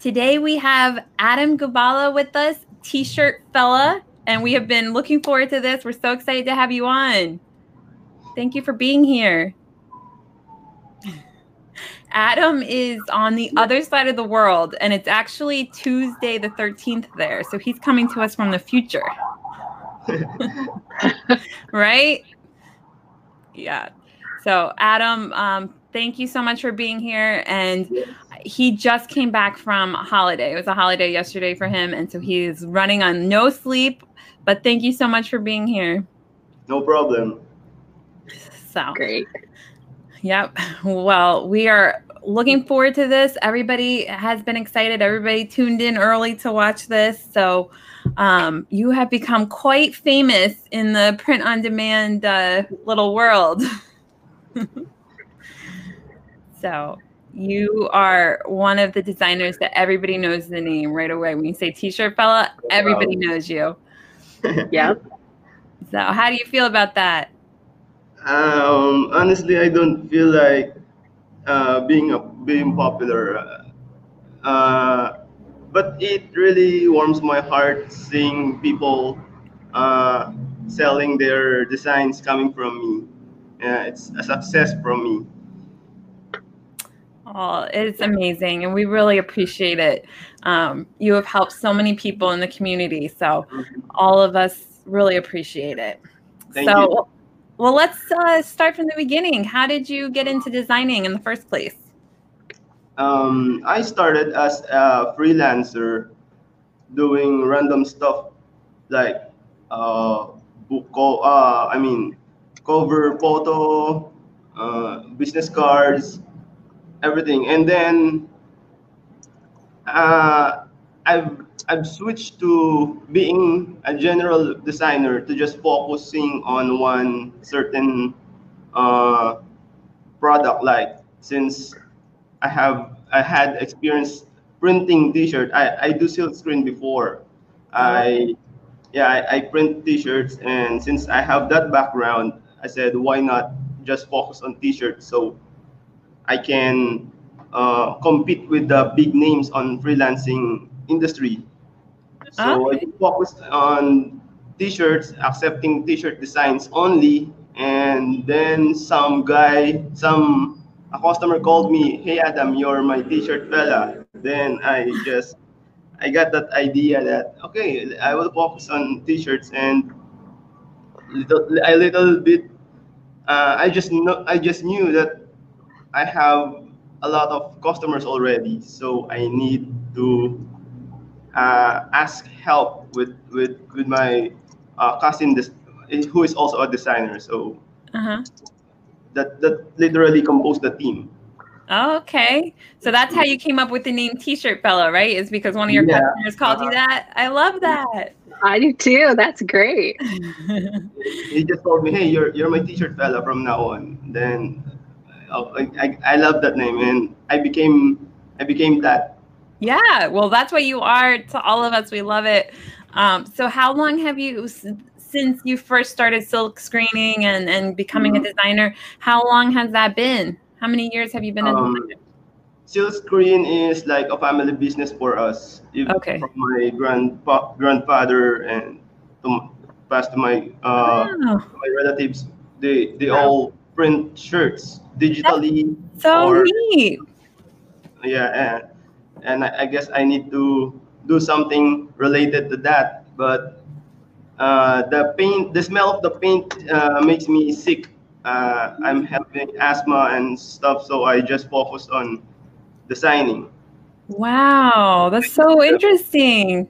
Today we have Adam Gabala with us, T-shirt fella, and we have been looking forward to this. We're so excited to have you on. Thank you for being here. Adam is on the other side of the world, and it's actually Tuesday the 13th there. So he's coming to us from the future. right? Yeah. So, Adam, um, thank you so much for being here. And he just came back from a holiday. It was a holiday yesterday for him. And so he's running on no sleep. But thank you so much for being here. No problem. So great. Yep. Well, we are looking forward to this. Everybody has been excited. Everybody tuned in early to watch this. So um, you have become quite famous in the print on demand uh, little world. so you are one of the designers that everybody knows the name right away. When you say t-shirt fella, everybody wow. knows you. yep. So how do you feel about that? Um, honestly, I don't feel like uh, being a, being popular. Uh, but it really warms my heart seeing people uh, selling their designs coming from me. Yeah, it's a success from me. Oh, it's amazing, and we really appreciate it. Um, you have helped so many people in the community, so all of us really appreciate it. Thank so, you. well, let's uh, start from the beginning. How did you get into designing in the first place? Um, I started as a freelancer, doing random stuff like uh, book. Uh, I mean, cover photo, uh, business cards, everything. And then uh, I've I've switched to being a general designer to just focusing on one certain uh, product. Like since I have I had experience printing T-shirt, I, I do silk screen before. I yeah I, I print T-shirts, and since I have that background, I said why not just focus on T-shirts so I can uh, compete with the big names on freelancing industry. So okay. I focused on t-shirts, accepting t-shirt designs only, and then some guy, some a customer called me, "Hey Adam, you're my t-shirt fella." Then I just I got that idea that okay, I will focus on t-shirts and little, a little bit. Uh, I just know I just knew that I have a lot of customers already, so I need to uh, ask help with with with my uh, cousin, who is also a designer. So uh-huh. that that literally composed the team. Oh, okay. So that's how you came up with the name T-shirt fella, right? Is because one of your yeah. customers called you that? I love that. I do too. That's great. he just told me, "Hey, you're you're my T-shirt fella from now on." Then Oh, I, I love that name, and I became I became that. Yeah, well, that's what you are to all of us. We love it. Um, so, how long have you since you first started silk screening and and becoming mm-hmm. a designer? How long has that been? How many years have you been um, a designer? Silk screen is like a family business for us. okay. From my grandpa, grandfather and to, past to my uh, wow. my relatives, they they wow. all print shirts digitally. That's so or, neat. Yeah, and, and I, I, guess I need to do something related to that. But uh, the paint, the smell of the paint uh, makes me sick. Uh, I'm having asthma and stuff, so I just focus on designing. Wow, that's so interesting.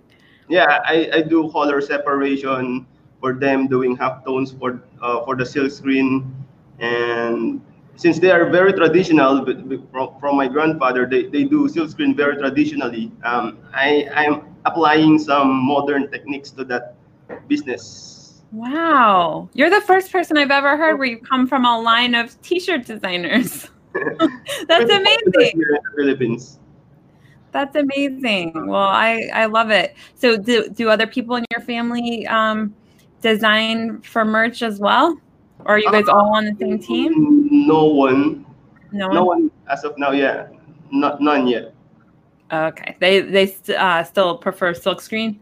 Yeah, I, I do color separation for them, doing half tones for uh, for the silk screen, and since they are very traditional from, from my grandfather, they, they do silk screen very traditionally. Um, I, I'm applying some modern techniques to that business. Wow. You're the first person I've ever heard where you come from a line of t-shirt designers. That's amazing. Philippines. That's amazing. Well, I, I love it. So do, do other people in your family um, design for merch as well? Or are you guys all on the same team? No one. No one. No one as of now. Yeah, not none yet. Okay, they they st- uh, still prefer silkscreen.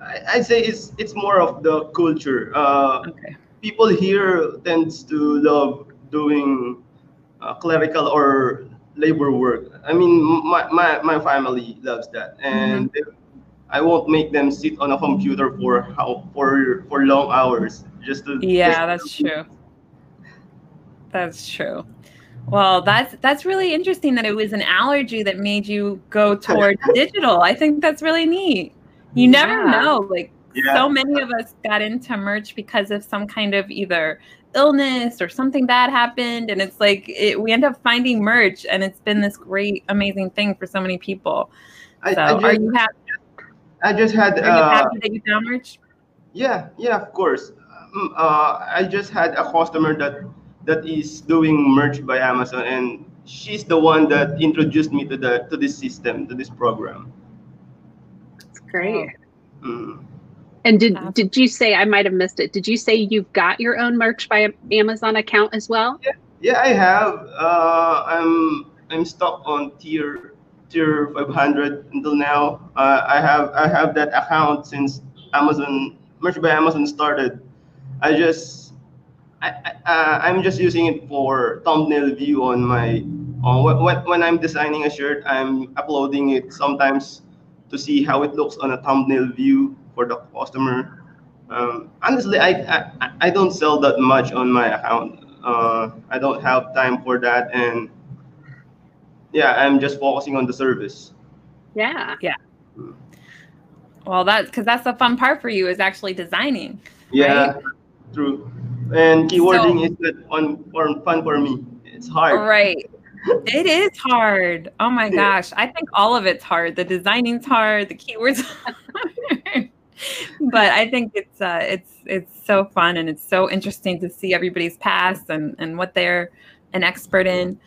I, I say it's it's more of the culture. Uh, Okay. people here tends to love doing uh, clerical or labor work. I mean, my, my, my family loves that, and I won't make them sit on a computer for how for for long hours just to. Yeah, just- that's true. That's true. Well, that's that's really interesting that it was an allergy that made you go toward digital. I think that's really neat. You never know. Like Yeah. so many of us got into merch because of some kind of either illness or something bad happened and it's like it, we end up finding merch and it's been this great amazing thing for so many people. I, So, I are just, you happy? I just had. Are you Uh, happy that you found merch? Yeah, yeah, of course. Um, uh, I just had a customer that that is doing merch by Amazon, and she's the one that introduced me to the to this system, to this program. That's great. Mm. And did Awesome. did you say I might have missed it? Did you say you've got your own merch by Amazon account as well? Yeah, I have. Uh, I'm I'm stuck on tier tier 500 until now. Uh, I have I have that account since Amazon merch by Amazon started. I just I, I uh, I'm just using it for thumbnail view on my on when, when when I'm designing a shirt. I'm uploading it sometimes to see how it looks on a thumbnail view for the customer. Um, honestly, I, I I don't sell that much on my account. Uh, I don't have time for that, and yeah, I'm just focusing on the service. Yeah. Yeah. Well, that's because that's the fun part for you is actually designing. Yeah, true. And keywording is not fun for fun for me. It's hard. Right. It is hard. Oh my Yeah. gosh. I think all of it's hard. The designing's hard, the keywords hard. but I think it's uh it's it's so fun and it's so interesting to see everybody's past and, and what they're an expert in.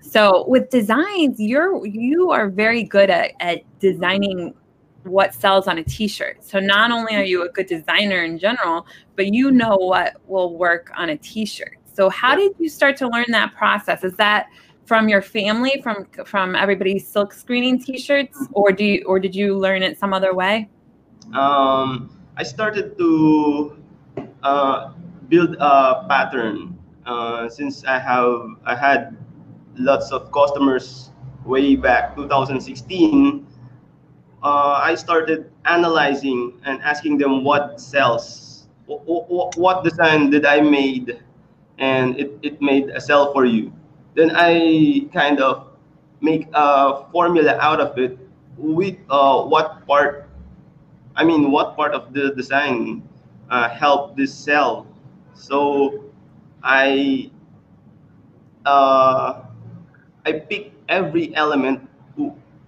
So with designs, you're you are very good at, at designing what sells on a t-shirt. So not only are you a good designer in general, but you know what will work on a t-shirt. So how did you start to learn that process? Is that from your family, from from everybody's silk screening t-shirts, or do you, or did you learn it some other way? Um, I started to uh, build a pattern uh, since I have I had lots of customers way back 2016. Uh, I started analyzing and asking them what sells, what, design did I made, and it, it made a sell for you. Then I kind of make a formula out of it with uh, what part I mean, what part of the design uh, helped this sell? So I uh, I pick every element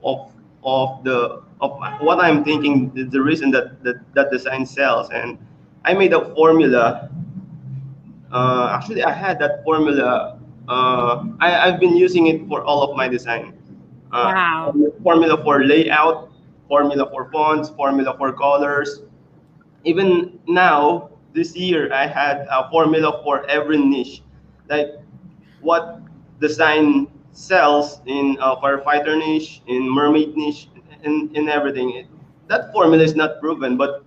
of of the of what I'm thinking the, the reason that, that that design sells, and I made a formula. Uh, actually, I had that formula. Uh, I, I've been using it for all of my design. Uh, Wow. Formula for layout, formula for fonts, formula for colors. Even now, this year, I had a formula for every niche, like what design sells in a firefighter niche, in mermaid niche, in, in everything. It- that formula is not proven, but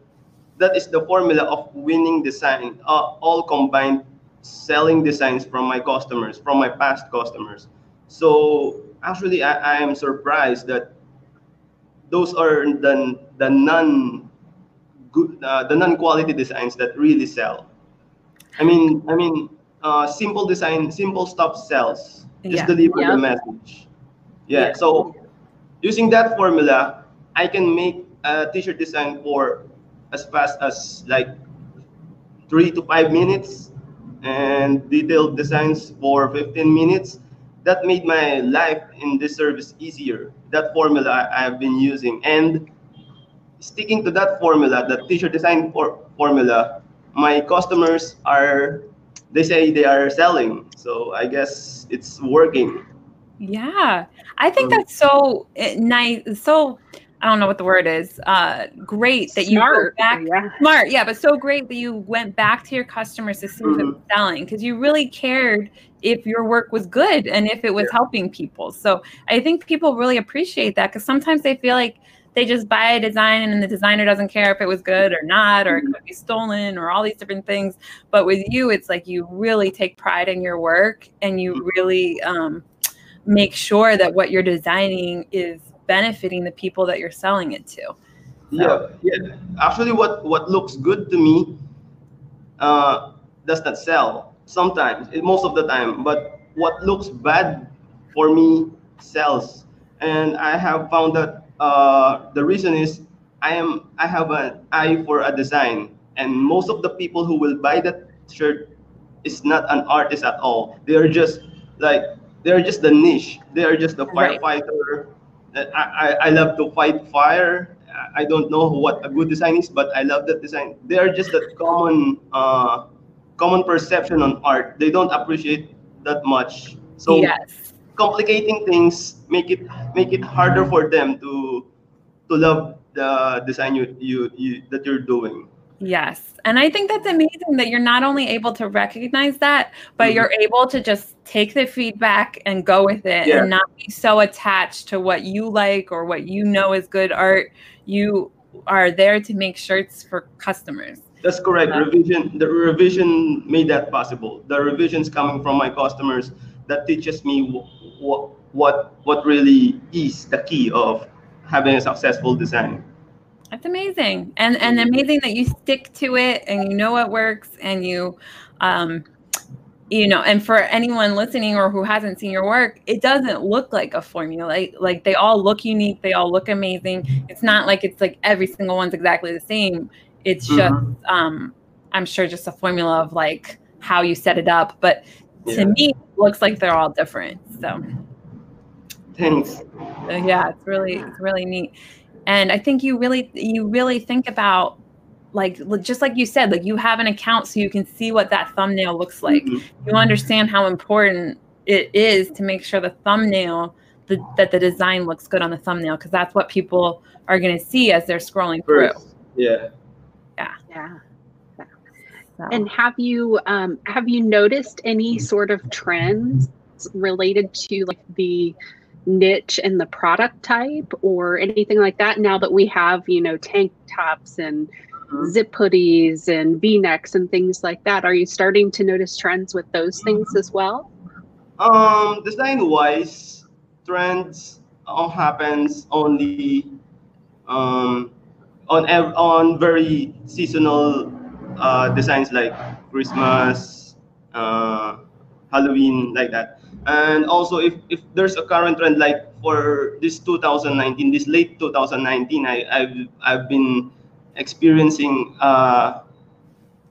that is the formula of winning design, uh, all combined selling designs from my customers, from my past customers. So actually, I, I am surprised that those are the, the non good uh, the non quality designs that really sell. I mean, I mean, uh, simple design, simple stuff sells. Just Yeah. deliver Yeah. the message. Yeah. Yeah. So using that formula, I can make a t-shirt design for as fast as like three to five minutes and detailed designs for 15 minutes. That made my life in this service easier. That formula I have been using and sticking to that formula, the t-shirt design for formula, my customers are they say they are selling. So I guess it's working. Yeah, I think Um, that's so eh, nice. So I don't know what the word is. Uh, great that you Smart, go back. yeah. Smart, yeah, but so great that you went back to your customers to see if it was selling because you really cared if your work was good and if it was helping people. So I think people really appreciate that because sometimes they feel like they just buy a design and the designer doesn't care if it was good or not or it could be stolen or all these different things. But with you, it's like you really take pride in your work and you really um, make sure that what you're designing is benefiting the people that you're selling it to. Yeah, yeah. Actually, what what looks good to me uh, does not sell sometimes, most of the time. But what looks bad for me sells, and I have found that uh, the reason is I am I have an eye for a design, and most of the people who will buy that shirt is not an artist at all. They are just like they are just the niche. They are just the Right. firefighter. I, I, I love to fight fire. I don't know what a good design is, but I love that design. They are just that common uh, common perception on art. They don't appreciate that much. So yes. complicating things make it make it harder for them to to love the design you, you, you that you're doing. Yes. And I think that's amazing that you're not only able to recognize that, but Mhm. you're able to just take the feedback and go with it Yeah. and not be so attached to what you like or what you know is good art. You are there to make shirts for customers. That's correct. Revision the revision made that possible. The revisions coming from my customers that teaches me what what what really is the key of having a successful design. That's amazing. And and amazing that you stick to it and you know what works and you um you know, and for anyone listening or who hasn't seen your work, it doesn't look like a formula. Like, like they all look unique, they all look amazing. It's not like it's like every single one's exactly the same. It's just um I'm sure just a formula of like how you set it up, but to Yeah. me it looks like they're all different. So Thanks. so yeah, it's really it's really neat. And I think you really you really think about like just like you said, like you have an account so you can see what that thumbnail looks like. Mhm. You understand how important it is to make sure the thumbnail the, that the design looks good on the thumbnail because that's what people are going to see as they're scrolling through. yeah yeah. Yeah. So. And have you um, have you noticed any sort of trends related to like the niche and the product type or anything like that? Now that we have you know tank tops and Mhm. zip hoodies and V necks and things like that, are you starting to notice trends with those things as well? Um, design wise, trends all happens only um, on ev- on very seasonal uh, designs like Christmas, uh, Halloween, like that. And also, if, if there's a current trend like for this 2019, this late 2019, I, I've I've been experiencing uh,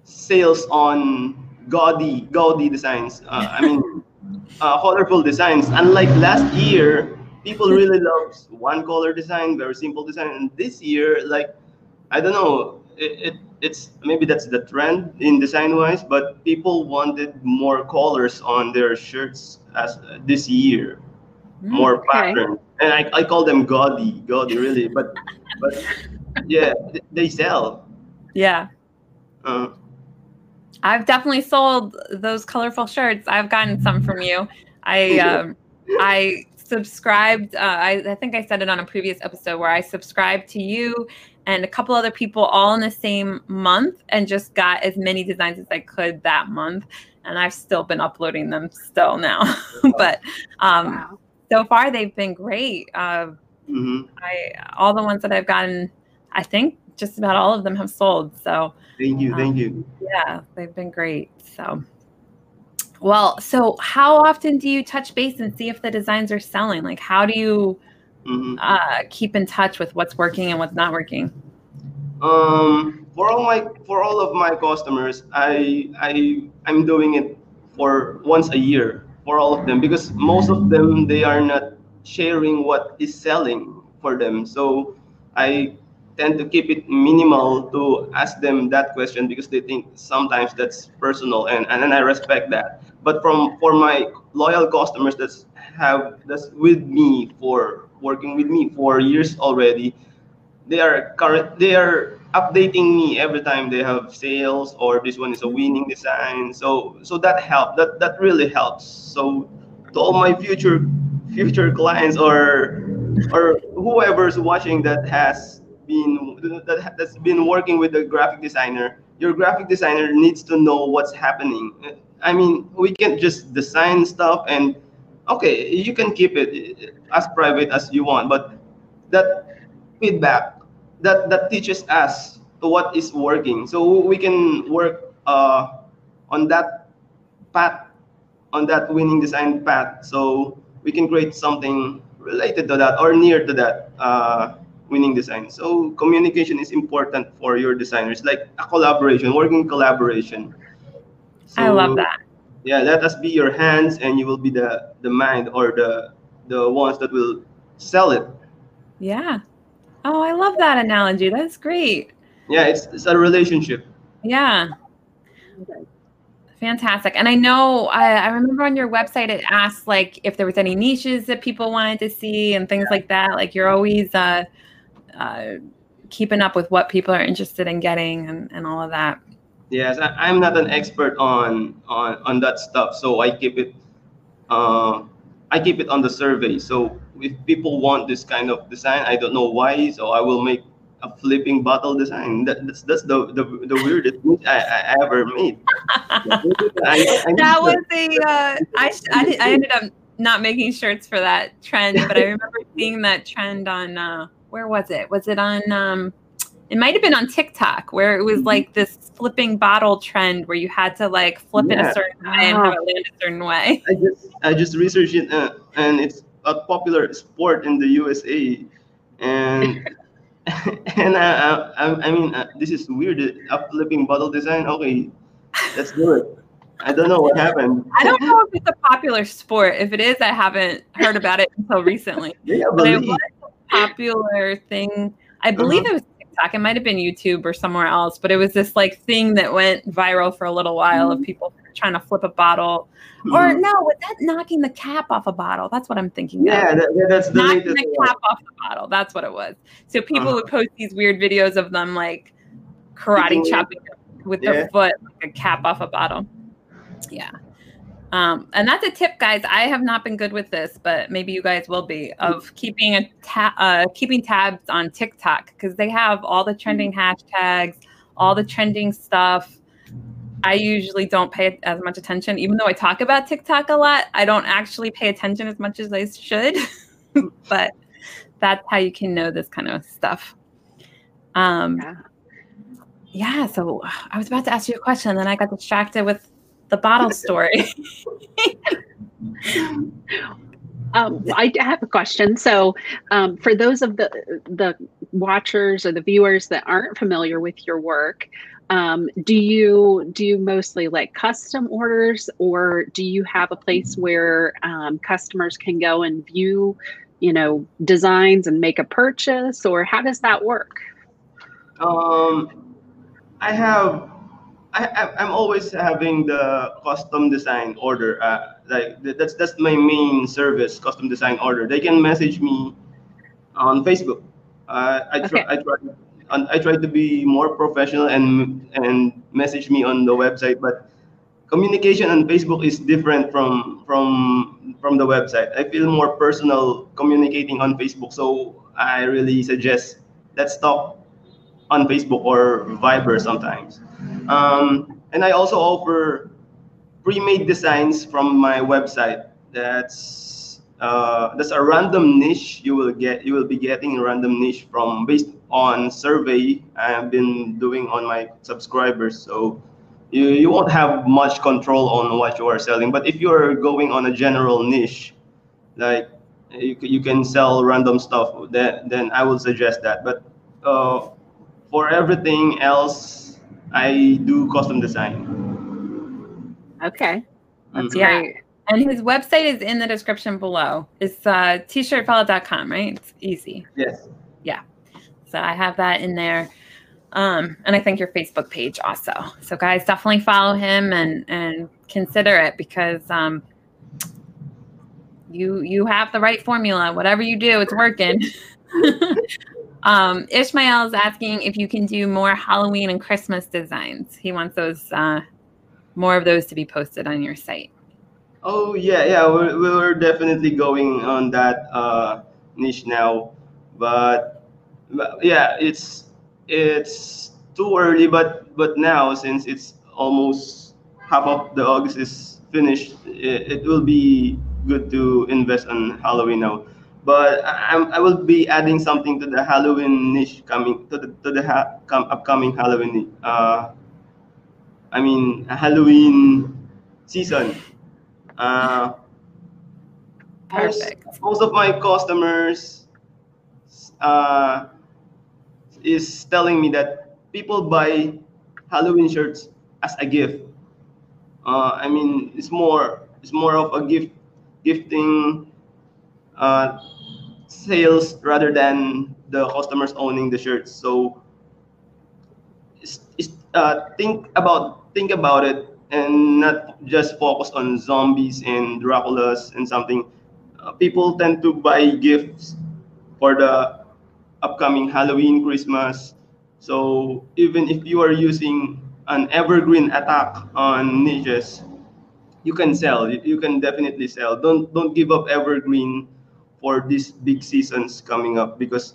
sales on gaudy gaudy designs. Uh, I mean, uh, colorful designs. Unlike last year, people really loved one color design, very simple design. And this year, like, I don't know, it, it it's maybe that's the trend in design wise, but people wanted more colors on their shirts as uh, this year, Mm, more Okay. patterns. And I, I call them gaudy, gaudy really, but but yeah, they sell. yeah. Uh, I've definitely sold those colorful shirts. I've gotten some from you. I um, I subscribed. Uh, I, I think I said it on a previous episode where I subscribed to you and a couple other people all in the same month and just got as many designs as I could that month. And I've still been uploading them still now. but um, Wow. so far they've been great. Uh, mhm. I all the ones that I've gotten, I think just about all of them have sold. So Thank you, thank you. yeah, they've been great. So, well, so how often do you touch base and see if the designs are selling? Like, how do you Mhm. uh, keep in touch with what's working and what's not working? Um, for all my for all of my customers, I I I'm doing it for once a year for all of them because most of them they are not sharing what is selling for them. So I tend to keep it minimal to ask them that question because they think sometimes that's personal and and then I respect that. But from for my loyal customers that's have that's with me for working with me for years already, they are current they are updating me every time they have sales or this one is a winning design. So so that help that that really helps. So to all my future future clients or or whoever's watching that has been that that's been working with a graphic designer your graphic designer needs to know what's happening. I mean we can't just design stuff and okay you can keep it as private as you want but that feedback that that teaches us what is working. So we can work uh, on that path on that winning design path. So we can create something related to that or near to that uh, winning design. So communication is important for your designers like a collaboration working collaboration. So, i love that yeah let us be your hands and you will be the the mind or the the ones that will sell it. Yeah. Oh i love that analogy. That's great. Yeah it's, it's a relationship. Yeah. Fantastic. And i know I, I remember on your website it asked like if there was any niches that people wanted to see and things like that. Like you're always uh, uh, keeping up with what people are interested in getting and, and all of that Yes, I, am not an expert on on on that stuff, so I keep it. Uh, I keep it on the survey. So if people want this kind of design, I don't know why, so I will make a flipping bottle design. That, that's that's the the, the weirdest thing I, I ever made. I, I that was a. Uh, I, I I ended up not making shirts for that trend, but I remember seeing that trend on. Uh, where was it? Was it on? Um, it might have been on TikTok where it was mm-hmm. like this flipping bottle trend where you had to like flip yeah. it a certain way and have it land a certain way. I just I just researched it uh, and it's a popular sport in the USA, and and I, I, I mean uh, this is weird. A flipping bottle design. Okay, let's do it. I don't know what happened. I don't know if it's a popular sport. If it is, I haven't heard about it until recently. Yeah, but it was a popular thing. I believe uh-huh. it was TikTok. It might have been YouTube or somewhere else, but it was this like thing that went viral for a little while mm-hmm. of people trying to flip a bottle. Mm-hmm. Or no, was that knocking the cap off a bottle? That's what I'm thinking. Yeah, of. That, that's the knocking the cap off the bottle. That's what it was. So people uh-huh. would post these weird videos of them like karate chopping with yeah. their foot, like a cap off a bottle. Yeah. Um, and that's a tip, guys. I have not been good with this, but maybe you guys will be of keeping a ta- uh, keeping tabs on TikTok because they have all the trending hashtags, all the trending stuff. I usually don't pay as much attention, even though I talk about TikTok a lot. I don't actually pay attention as much as I should, but that's how you can know this kind of stuff. Um, yeah. yeah. So I was about to ask you a question, and then I got distracted with the bottle story. um, I have a question. So, um, for those of the the watchers or the viewers that aren't familiar with your work, um, do you do you mostly like custom orders, or do you have a place where um, customers can go and view, you know, designs and make a purchase, or how does that work? Um, I have I, am always having the custom design order. Uh, like that's that's my main service, custom design order. They can message me on Facebook. Uh, I try, okay. I try, I try to be more professional and and message me on the website. But communication on Facebook is different from from from the website. I feel more personal communicating on Facebook. So I really suggest let's talk on Facebook or Viber sometimes. Um, and I also offer pre-made designs from my website. That's uh, that's a random niche you will get. You will be getting a random niche from based on survey I've been doing on my subscribers. So you, you won't have much control on what you are selling. But if you're going on a general niche, like you, you can sell random stuff, then then I would suggest that. But uh, for everything else, I do custom design. Okay. That's mm-hmm. great. And his website is in the description below. It's uh, tshirtfella.com, right? It's easy. Yes. Yeah. So I have that in there. Um, and I think your Facebook page also. So guys, definitely follow him and and consider it because um, you you have the right formula. Whatever you do, it's working. Um, Ishmael is asking if you can do more Halloween and Christmas designs. He wants those uh, more of those to be posted on your site. Oh yeah, yeah, we're, we're definitely going on that uh, niche now, but, but yeah, it's it's too early. But but now since it's almost half of the August is finished, it, it will be good to invest on Halloween now. But I, I will be adding something to the Halloween niche coming to the to the ha- come, upcoming Halloween. Uh, I mean Halloween season. Uh, Perfect. Most, most of my customers uh, is telling me that people buy Halloween shirts as a gift. Uh, I mean, it's more it's more of a gift gifting uh, sales rather than the customers owning the shirts. So uh, think about think about it and not just focus on zombies and Draculas and something. Uh, people tend to buy gifts for the upcoming Halloween, Christmas. So even if you are using an evergreen attack on niches, you can sell. You can definitely sell. Don't don't give up evergreen for these big seasons coming up because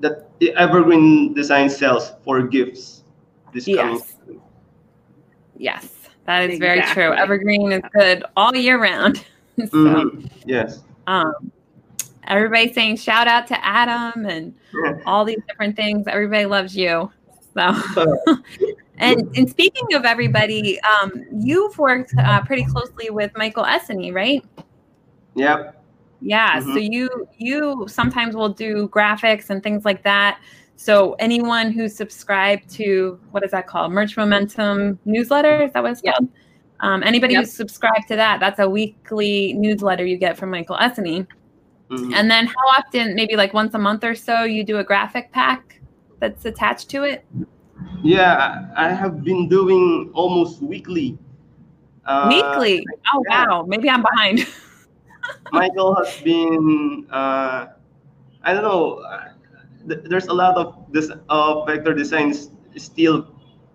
that the evergreen design sells for gifts this coming. Yes. Yes, that is very true. Evergreen is good all year round. so, Mhm. Yes. um, everybody's saying shout out to Adam and all these different things. Everybody loves you. So, and and speaking of everybody, um, you've worked uh, pretty closely with Michael Essany, right? Yep. Yeah. So you you sometimes will do graphics and things like that. So anyone who's subscribed to what is that called? Merch Momentum newsletter? Is that what it's Yep. called? Um, anybody Yep. who's subscribed to that, that's a weekly newsletter you get from Michael Essany. Mhm. And then how often, maybe like once a month or so, you do a graphic pack that's attached to it? Yeah, I I have been doing almost weekly. Uh, Weekly. Oh yeah. wow. Maybe I'm behind. Michael has been, uh, I don't know, uh, th- there's a lot of this uh, vector designs still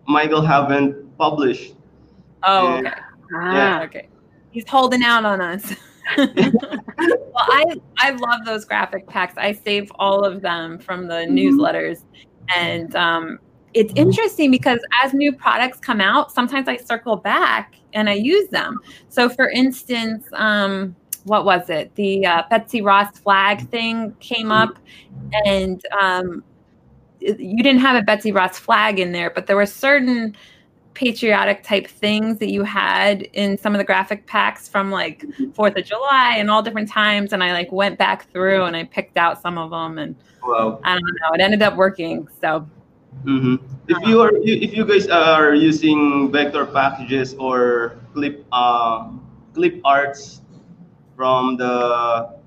Michael haven't published. Oh, Yeah. okay. Ah, Okay. He's holding out on us. well, I I love those graphic packs. I save all of them from the newsletters, and um, it's interesting because as new products come out, sometimes I circle back and I use them. So, for instance, um, what was it? The uh, Betsy Ross flag thing came up, and um, you didn't have a Betsy Ross flag in there, but there were certain patriotic type things that you had in some of the graphic packs from like Fourth of July and all different times, and I like went back through and I picked out some of them, and Wow. I don't know, it ended up working. So hmm If you are, if you guys are using vector packages or clip, uh, clip arts from the,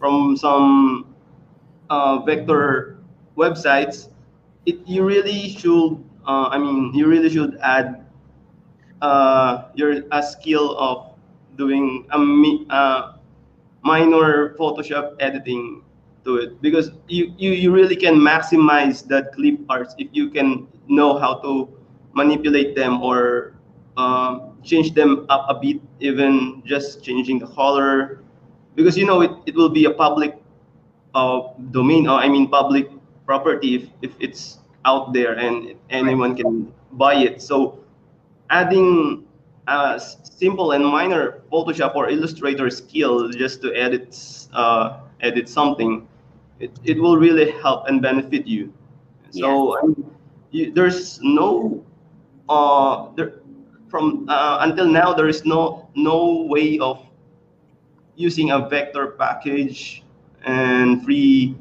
from some uh, vector websites, it you really should. Uh, I mean, you really should add uh, your a skill of doing a mi- minor Photoshop editing to it because you, you, you really can maximize that clip arts if you can know how to manipulate them or um, change them up a bit, even just changing the color. Because you know it, it will be a public uh, domain, or I mean public property if, if it's out there and anyone can buy it. So adding a simple and minor Photoshop or Illustrator skill just to edit uh, edit something, it, it will really help and benefit you. So um, you, there's no uh, there, from uh, until now there is no no way of using a vector package and free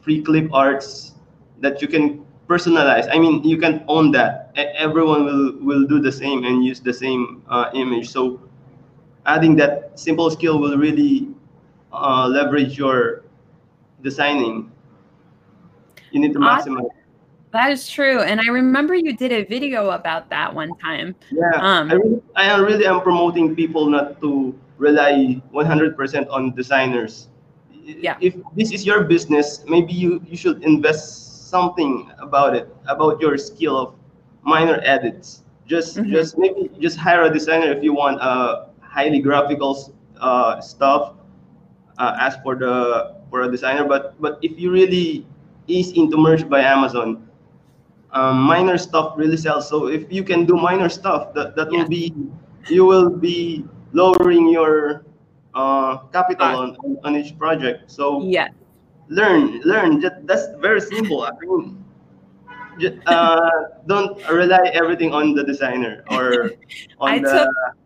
free clip arts that you can personalize. I mean, you can own that. Everyone will will do the same and use the same uh, image. So adding that simple skill will really uh, leverage your designing. You need to maximize. That is true. And I remember you did a video about that one time. Yeah, Um, I, really, I really am promoting people not to rely 100% on designers. Yeah. if this is your business, maybe you, you should invest something about it, about your skill of minor edits. Just Mhm. just maybe just hire a designer if you want uh, highly graphical uh, stuff. Uh, ask for the for a designer, but but if you really is into merch by Amazon, um, minor stuff really sells. So if you can do minor stuff, that that Yeah. will be you will be lowering your uh, capital on, on each project. So yeah, learn, learn. That, that's very simple. I mean, uh, don't rely everything on the designer or on I the. took-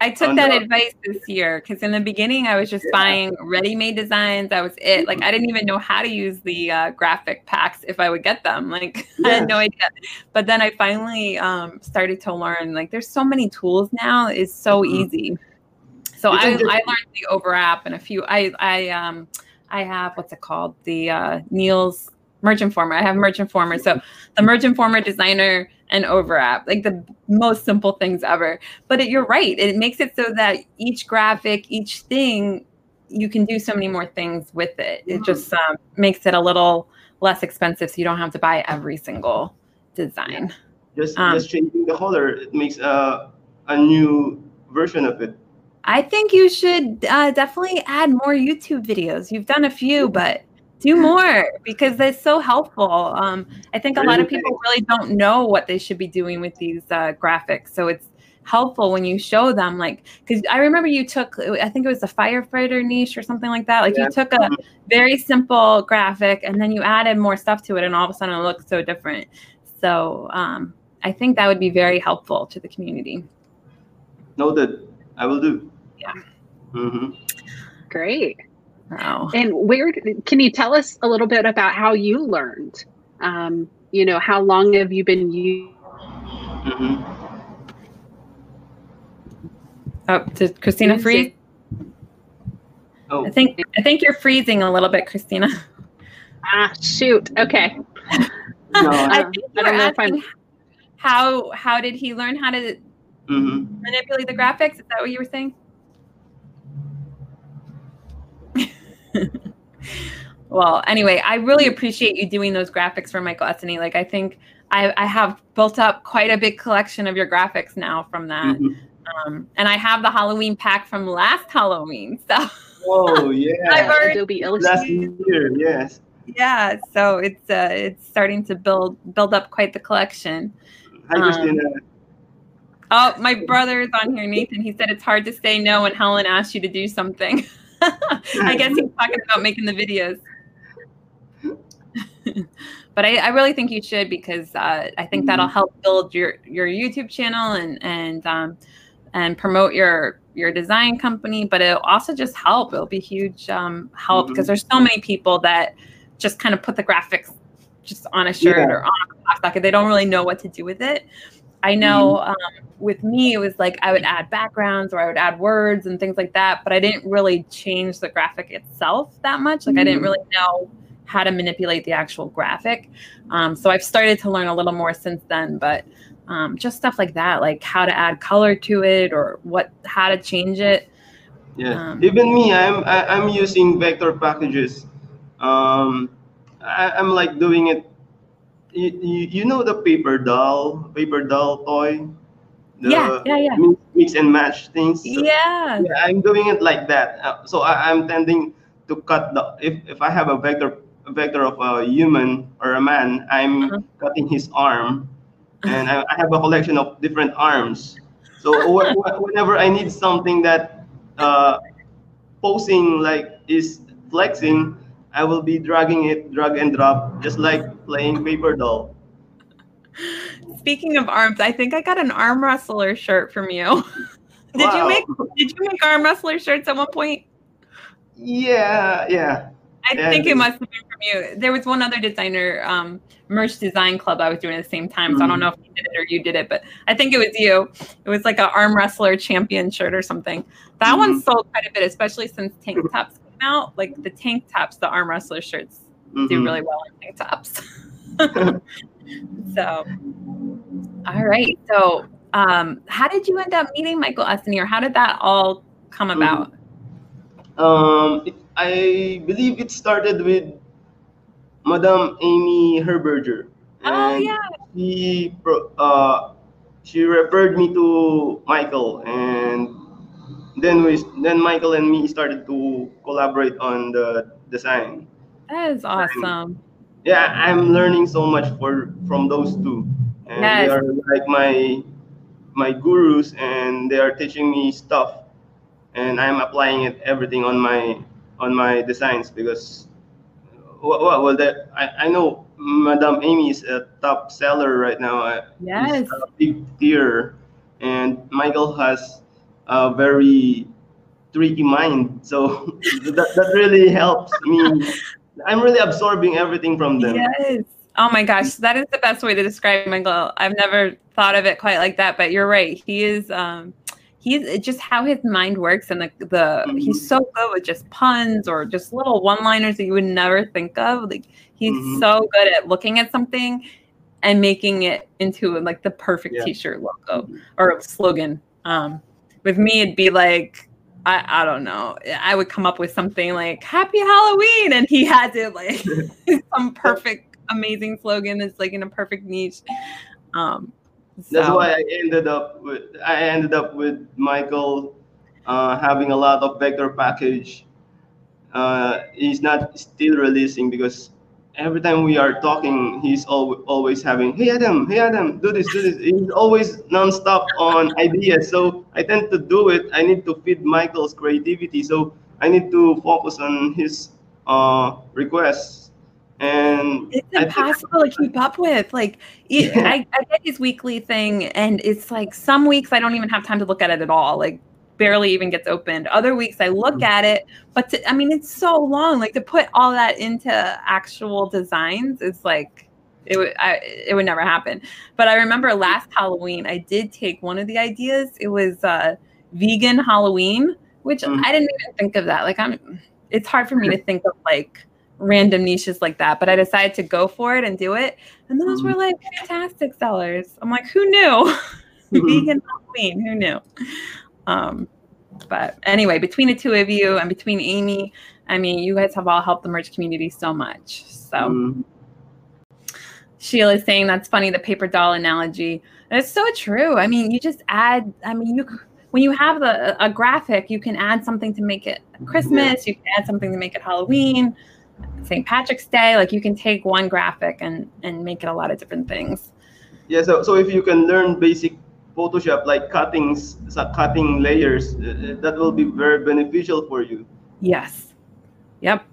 I took that advice this year because in the beginning I was just Yeah. buying ready-made designs. That was it. Like I didn't even know how to use the uh, graphic packs if I would get them. Like I had no idea. But then I finally um, started to learn. Like there's so many tools now. It's so Mhm. easy. So I, just- I learned the Over app and a few. I I um I have what's it called the uh, Neil's Merch Informer. I have Merch Informer. So the Merch Informer designer and Over app, like the most simple things ever. But it, you're right. It makes it so that each graphic each thing you can do so many more things with it. It just um, makes it a little less expensive so you don't have to buy every single design. Just um, just changing the color it makes a a new version of it. i think you should uh, definitely add more youtube videos. You've done a few but do more because that's so helpful um, i think a lot of people really don't know what they should be doing with these uh, graphics so it's helpful when you show them like because i remember you took i think it was the firefighter niche or something like that like Yeah. you took a very simple graphic and then you added more stuff to it and all of a sudden it looks so different so um, i think that would be very helpful to the community Noted. I will do. Yeah. Mm-hmm. Great. Wow And where can you tell us a little bit about how you learned? Um, you know, how long have you been you? hmm oh did christina freeze Oh, i think i think you're freezing a little bit christina Ah, shoot. Okay. no, I think I don't know if I'm- how how did he learn how to hmm manipulate the graphics? Is that what you were saying? well, anyway, I really appreciate you doing those graphics for Michael Essany. Like, I think I, I have built up quite a big collection of your graphics now from that. Mhm. Um, and I have the Halloween pack from last Halloween. So, Oh yeah. I've already- Adobe Last Illustrator. year, yes. yeah, so it's uh, it's starting to build build up quite the collection. Hi, Um, Christina. Oh, my brother is on here, Nathan. He said it's hard to say no when Helen asks you to do something. I guess he's talking about making the videos. but I, I really think you should because uh, I think that'll help build your your YouTube channel and and um, and promote your your design company. But it'll also just help. It'll be huge um, help because there's so many people that just kind of put the graphics just on a shirt Yeah. or on a class docket. They don't really know what to do with it. I know um, with me, it was like I would add backgrounds or I would add words and things like that, but I didn't really change the graphic itself that much. Like I didn't Mhm. really know how to manipulate the actual graphic. Um, so I've started to learn a little more since then, but um, just stuff like that, like how to add color to it or what, how to change it. Yeah. um, Even me, I'm I, I'm using vector packages. Um, I, I'm like doing it. You, you, you know the paper doll, paper doll toy. The yeah, yeah, yeah. Mix, mix and match things. So- Yeah. Yeah, I'm doing it like that. Uh, so I, I'm tending to cut the if, if I have a vector a vector of a human or a man, I'm Uh-huh. cutting his arm, and I, I have a collection of different arms. So wh- wh- whenever I need something that uh, posing like is flexing, I will be dragging it, drag and drop, just like playing paper doll. Speaking of arms, I think I got an arm wrestler shirt from you. did you make did you make arm wrestler shirts at one point? Yeah, yeah. I think it must have been from you. There was one other designer, um, Merch Design Club, I was doing at the same time. So I don't Mhm. know if he did it or you did it, but I think it was you. It was like an arm wrestler champion shirt or something. That Mm-hmm. one sold quite a bit, especially since tank tops came out. Like the tank tops, the arm wrestler shirts do Mhm. really well in tank tops. so, all right. So, um, how did you end up meeting Michael Essany, or how did that all come Mm-hmm. about? Um, it, I believe it started with Madame Amy Herberger. Oh, yeah. She pro- uh, she referred me to Michael, and then we then Michael and me started to collaborate on the design. That is awesome. Yeah, I'm learning so much for from those two, and Yes. they are like my my gurus, and they are teaching me stuff, and I'm applying it everything on my on my designs because well, well, that I, I know Madame Amy is a top seller right now. uh, Yes. A big tier, and Michael has a very tricky mind, so that, that really helps me. I'm really absorbing everything from them. Yes. Oh my gosh, that is the best way to describe Michael. I've never thought of it quite like that, but you're right. He is um he's just how his mind works and the the he's so good with just puns or just little one-liners that you would never think of. Like he's Mhm. so good at looking at something and making it into like the perfect Yeah. t-shirt logo or slogan. Um with me it'd be like I, I don't know. I would come up with something like "Happy Halloween," and he has it like some perfect, amazing slogan that's like in a perfect niche. Um, That's why I ended up with I ended up with Michael uh, having a lot of vector package. Uh, he's not still releasing because every time we are talking, he's al- always having, "Hey Adam, hey Adam, do this, do this." He's always nonstop on ideas. So I tend to do it. I need to feed Michael's creativity. So I need to focus on his uh, requests. And it's I think- impossible to keep up with. Like, it. I, I get his weekly thing, and it's like some weeks I don't even have time to look at it at all. Like, barely even gets opened. Other weeks I look at it, but to, I mean, it's so long. Like to put all that into actual designs is like it would I, it would never happen. But I remember last Halloween I did take one of the ideas. It was uh, vegan Halloween, which Mhm. I didn't even think of that. Like I'm, it's hard for me to think of like random niches like that. But I decided to go for it and do it, and those were like fantastic sellers. I'm like, who knew? vegan Halloween, who knew? Um, but anyway, between the two of you and between Amy, I mean, you guys have all helped the merch community so much. So Mm, Sheila's saying that's funny, the paper doll analogy. And it's so true. I mean, you just add, I mean, you when you have the a graphic, you can add something to make it Christmas, you can add something to make it Halloween, St. Patrick's Day. Like you can take one graphic and and make it a lot of different things. Yeah, so, so if you can learn basic Photoshop like cuttings, cutting layers, uh, that will be very beneficial for you. Yes. Yep.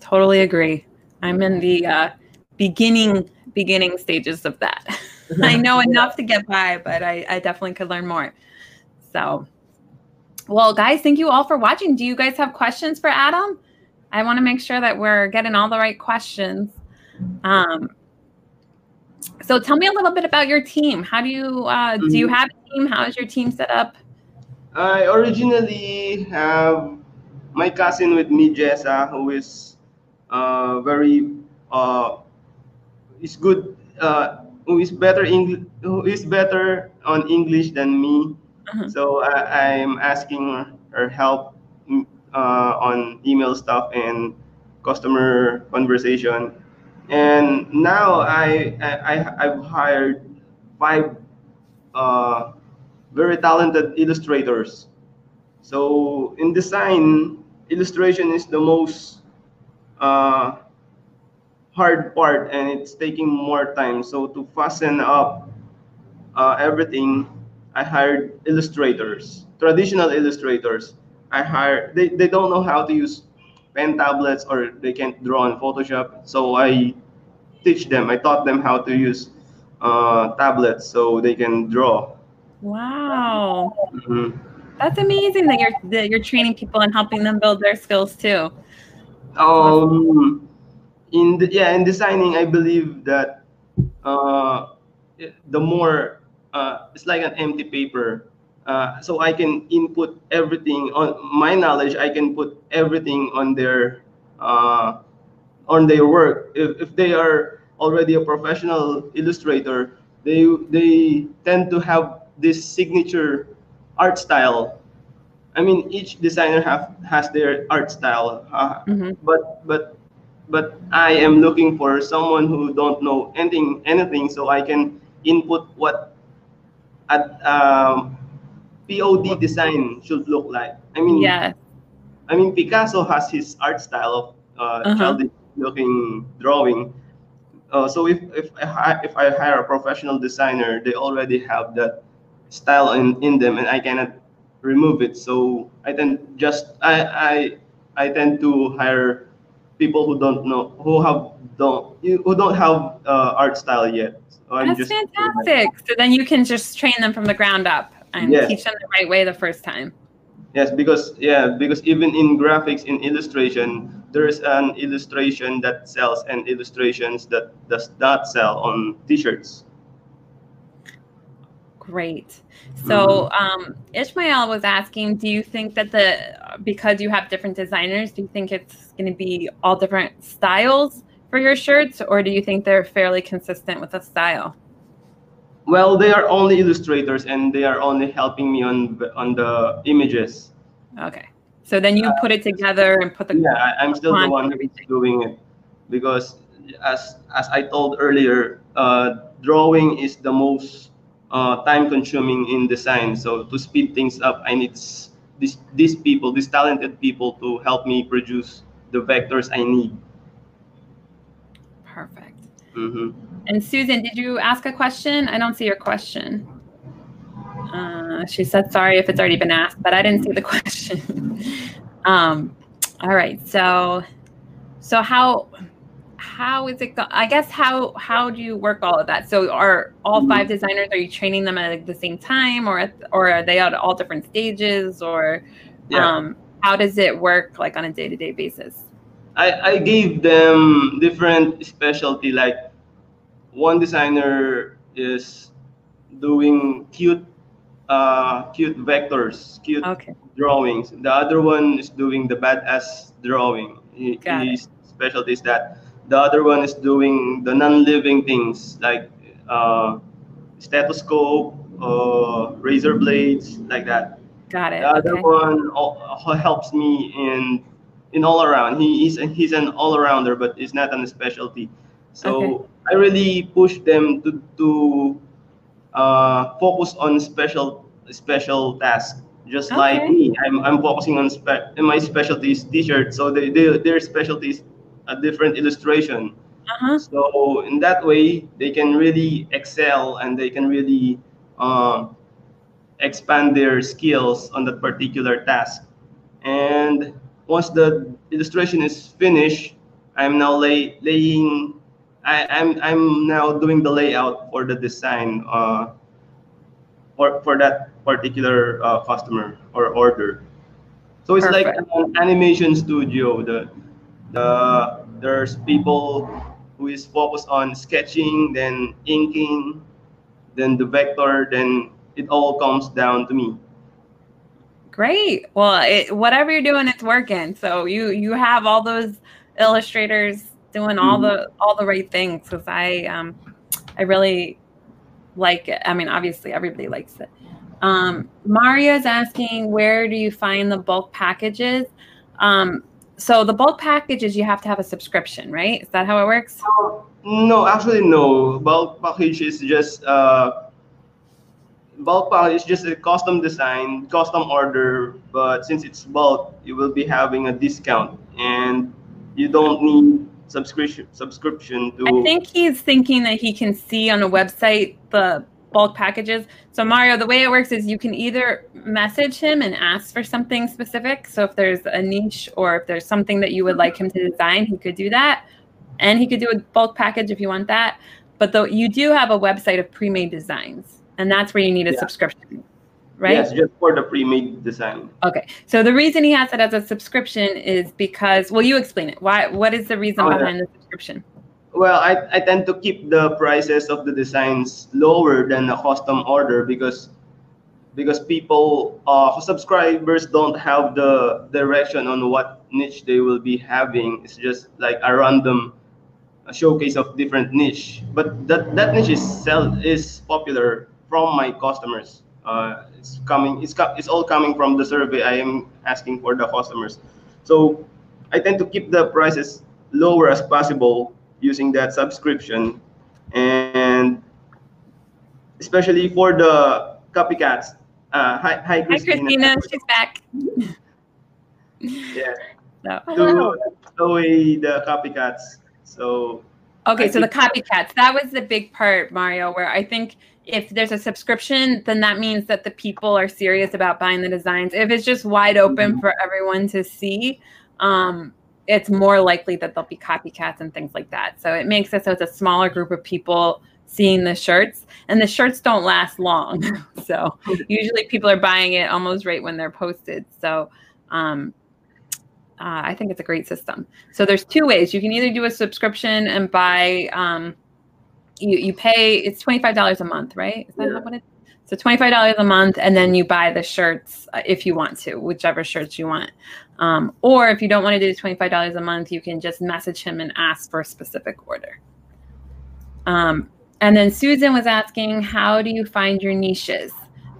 Totally agree. I'm in the uh, beginning beginning stages of that. I know enough to get by, but I, I definitely could learn more. So, well, guys, thank you all for watching. Do you guys have questions for Adam? I want to make sure that we're getting all the right questions. Um, so, tell me a little bit about your team. How do you uh, do? You Mhm. have a team? How is your team set up? I originally have my cousin with me, Jessa, who is uh, very uh, is good, uh, who is better English, who is better on English than me. Mhm. So I, I'm asking her help mm, uh, on email stuff and customer conversation. And now I, I I've hired five uh, very talented illustrators. So in design, illustration is the most uh, hard part, and it's taking more time. So to fasten up uh, everything, I hired illustrators, traditional illustrators. I hired they, they don't know how to use pen tablets or they can't draw in Photoshop. So I teach them. I taught them how to use uh, tablets so they can draw. Wow. Mhm. That's amazing that you're that you're training people and helping them build their skills too. Um, in the, yeah, in designing, I believe that uh, the more uh, it's like an empty paper. Uh, so I can input everything on my knowledge. I can put everything on their uh, on their work. If, if they are already a professional illustrator, they they tend to have this signature art style I mean, each designer have has their art style, uh, Mhm. but but but I am looking for someone who don't know anything anything, so I can input what at um, POD design should look like. I mean, Yes. I mean, Picasso has his art style of uh, Uh-huh. childish-looking drawing. Uh, so if if I, if I hire a professional designer, they already have that style in, in them, and I cannot remove it. So I tend just I I I tend to hire people who don't know who have don't who don't have uh, art style yet. So I'm That's just fantastic. So then you can just train them from the ground up and Yes. teach them the right way the first time. Yes, because yeah, because even in graphics in illustration, there is an illustration that sells and illustrations that does not sell on T-shirts. Great. So um, Ishmael was asking, do you think that the because you have different designers, do you think it's going to be all different styles for your shirts, or do you think they're fairly consistent with the style? Well, they are only illustrators and they are only helping me on on the images. Okay. So then you put it together and put the Yeah, I, I'm still the one doing it because as as I told earlier, uh, drawing is the most uh, time consuming in design. So to speed things up, I need these these people, these talented people, to help me produce the vectors I need. perfect. Hmm And Susan, did you ask a question? I don't see your question. Uh, she said, sorry if it's already been asked, but I didn't see the question. um, all right. So, so how, how is it? Go- I guess how how do you work all of that? So, are all five designers? Are you training them at the same time, or or are they at all different stages, or Yeah. um, how does it work like on a day to day basis? I, I gave them different specialty like one designer is doing cute uh, cute vectors cute Okay. drawings the other one is doing the badass drawing he, his specialty is that the other one is doing the non-living things like uh, stethoscope uh, razor blades like that Got it. the other Okay. one helps me in in all around. He is he's an all arounder, but it's not on a specialty. So Okay. I really push them to to uh, focus on special special tasks. Just like me, I'm, I'm focusing on spe- my specialty is t-shirt. So they, they, their specialty is a different illustration. Uh-huh. So in that way, they can really excel and they can really uh, expand their skills on that particular task. And once the illustration is finished, I'm now lay, laying. I, I'm I'm now doing the layout for the design uh, for for that particular uh, customer or order. So it's like an animation studio. The the there's people who is focused on sketching, then inking, then the vector, then it all comes down to me. Great. Well, it, whatever you're doing, it's working. So you you have all those illustrators doing all the all the right things. Because I um I really like it. I mean, obviously everybody likes it. Um, is asking where do you find the bulk packages? Um, so the bulk packages you have to have a subscription, right? Is that how it works? No, actually, no. Bulk package is just uh, bulk package is just a custom design, custom order. But since it's bulk, you will be having a discount, and you don't need subscription subscription to. I think he's thinking that he can see on a website the bulk packages. So Mario, the way it works is you can either message him and ask for something specific. So if there's a niche or if there's something that you would like him to design, he could do that. And he could do a bulk package if you want that. But though you do have a website of pre-made designs, and that's where you need a Yeah. subscription. Right? Yes, just for the pre-made design. Okay. So the reason he has it as a subscription is because well, you explain it. Why what is the reason Oh, behind the subscription? Well, I, I tend to keep the prices of the designs lower than a custom order because because people uh, subscribers don't have the direction on what niche they will be having. It's just like a random showcase of different niche. But that, that niche is sell is popular from my customers. Uh, it's coming. It's it's all coming from the survey I am asking for the customers. So I tend to keep the prices lower as possible using that subscription, and especially for the copycats. Uh, hi, hi, Hi, Christina. She's back. Yeah. So, Hello. To away the copycats. So okay, I so the copycats, that was the big part, Mario, where I think if there's a subscription, then that means that the people are serious about buying the designs. If it's just wide open Mhm. for everyone to see, um, it's more likely that there'll be copycats and things like that. So it makes it so it's a smaller group of people seeing the shirts, and the shirts don't last long. so usually people are buying it almost right when they're posted. So um, uh, I think it's a great system. So there's two ways. You can either do a subscription and buy. Um, you you pay it's twenty five dollars a month, right? Is that Yeah. what it? So twenty five dollars a month, and then you buy the shirts uh, if you want to, whichever shirts you want. Um, or if you don't want to do twenty five dollars a month, you can just message him and ask for a specific order. Um, and then Susan was asking, how do you find your niches?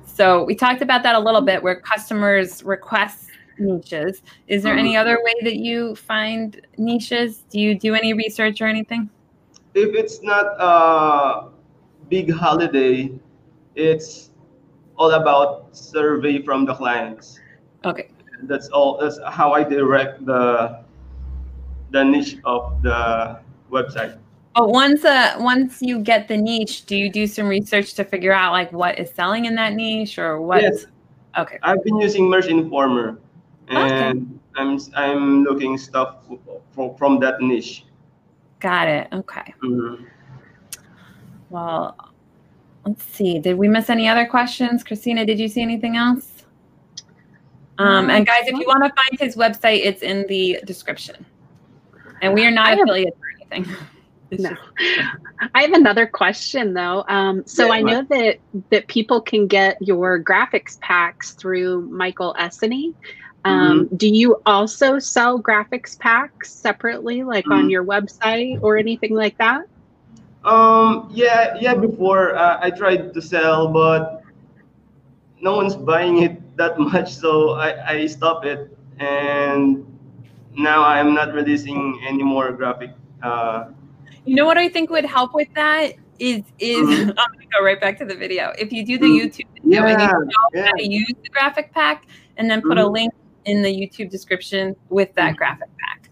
So we talked about that a little bit, where customers request niches. Is there any other way that you find niches? Do you do any research or anything? If it's not a big holiday, it's all about survey from the clients. Okay. That's all. That's how I direct the the niche of the website. But once uh once you get the niche, do you do some research to figure out like what is selling in that niche or what? Yes. Okay. I've been using Merch Informer, and I'm I'm looking stuff from from that niche. Got it. Okay. Mhm. Well, let's see. Did we miss any other questions? Christina, did you see anything else? Um, and guys, if you want to find his website, it's in the description. And we are not have- affiliated or anything. No. I have another question though. Um, so Yeah, I know that that people can get your graphics packs through Michael Essany. Um, Mm-hmm. Do you also sell graphics packs separately, like on Mhm. your website or anything like that? Um. Yeah. Yeah. Before uh, I tried to sell, but no one's buying it that much, so I I stopped it, and now I'm not releasing any more graphic. Uh, You know what I think would help with that is is Mhm. I'm gonna go right back to the video. If you do the Mhm. YouTube video and you yeah. know Yeah. how to use the graphic pack, and then put a Mhm. link in the YouTube description with that Mhm. graphic pack.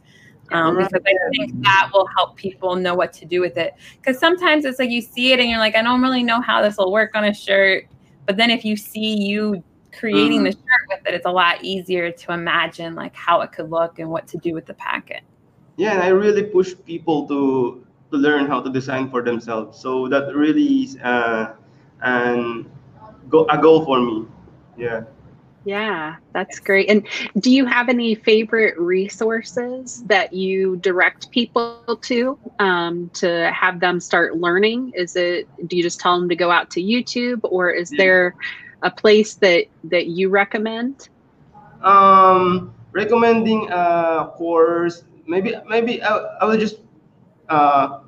Um, because I think that will help people know what to do with it. Because sometimes it's like you see it and you're like, I don't really know how this will work on a shirt. But then if you see you creating the shirt with it, it's a lot easier to imagine like how it could look and what to do with the packet. Yeah, and I really push people to to learn how to design for themselves. So that really is uh, an go a goal for me. Yeah. Yeah, that's great. And do you have any favorite resources that you direct people to um, to have them start learning? Is it do you just tell them to go out to YouTube, or is Yeah. there a place that that you recommend? Um, recommending a course. Maybe maybe I, I will just uh,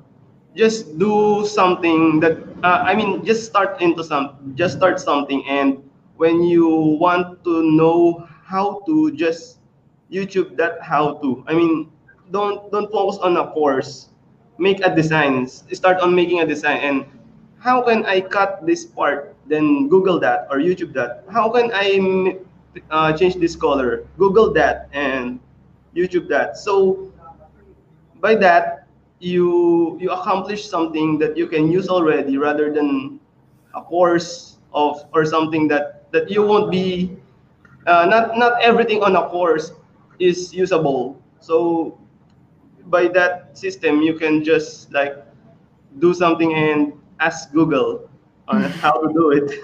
just do something that uh, I mean just start into some just start something and when you want to know how to just YouTube that how to. I mean don't don't focus on a course. Make a design. Start on making a design and how can I cut this part? Then Google that or YouTube that. How can I uh, change this color? Google that and YouTube that. So by that you you accomplish something that you can use already rather than a course of or something that that you won't be uh, not not everything on a course is usable so by that system you can just like do something and ask google on how to do it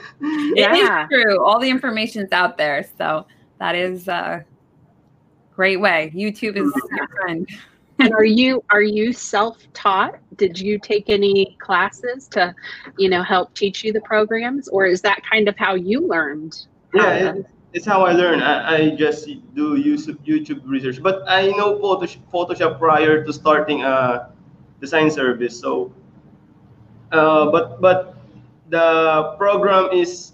yeah. It is true. All the information's out there. So that is a great way. YouTube is your friend. And are you are you self-taught? Did you take any classes to, you know, help teach you the programs, or is that kind of how you learned? yeah it, it's how i learn I, I just do youtube youtube research but i know photoshop, photoshop prior to starting a design service so uh, but but the program is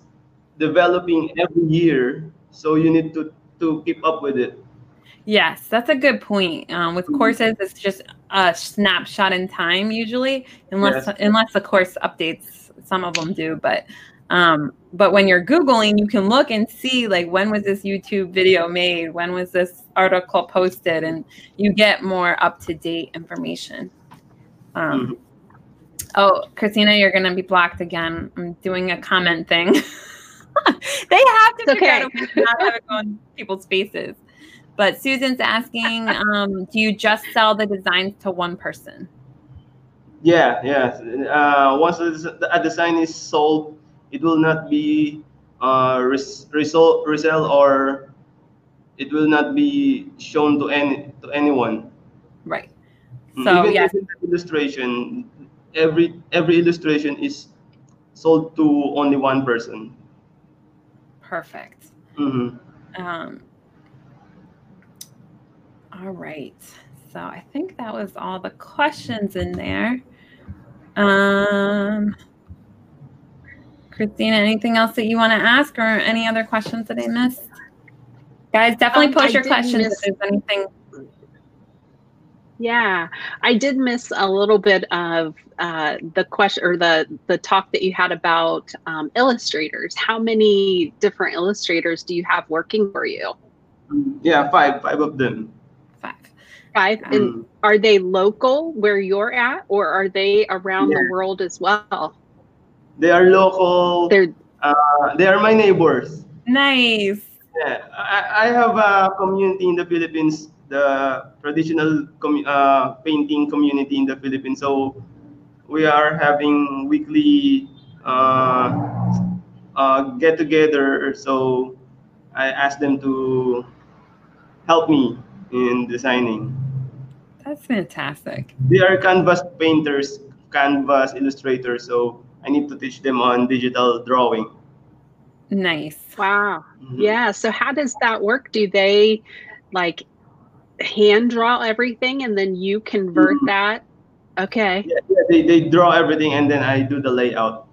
developing every year, so you need to to keep up with it. Yes, that's a good point. Um, with courses, it's just a snapshot in time usually, unless Yes. unless the course updates. Some of them do, but um, but when you're googling, you can look and see like when was this YouTube video made, when was this article posted, and you get more up to date information. Um, Oh, Christina, you're gonna be blocked again. I'm doing a comment thing. they have to It's figure out a way to not have it go in people's faces. But Susan's asking, um, do you just sell the designs to one person? Yeah, yeah. Uh, once a design is sold, it will not be uh, res- resol- resell or it will not be shown to any to anyone. Right. Mm, So Even yes, if illustration, every every illustration is sold to only one person. perfect. hmm Um, all right. So I think that was all the questions in there. Um, Christina, anything else that you want to ask or any other questions that I missed? Guys, definitely Um, post I your questions miss- if there's anything. Yeah, I did miss a little bit of uh, the question or the the talk that you had about um, illustrators. How many different illustrators do you have working for you? Yeah, five five of them. Five. Five, and are they local where you're at, or are they around Yeah. the world as well? They are local. They're Uh, they are my neighbors. Nice. Yeah, I, I have a community in the Philippines, the traditional commu- uh, painting community in the Philippines. So we are having weekly uh, uh, get together. So I asked them to help me in designing. That's fantastic. They are canvas painters, canvas illustrators. So I need to teach them on digital drawing. Nice. wow. Mhm. Yeah. So how does that work? Do they like hand draw everything and then you convert Mhm. that? Okay. Yeah, yeah, they, they draw everything and then I do the layout.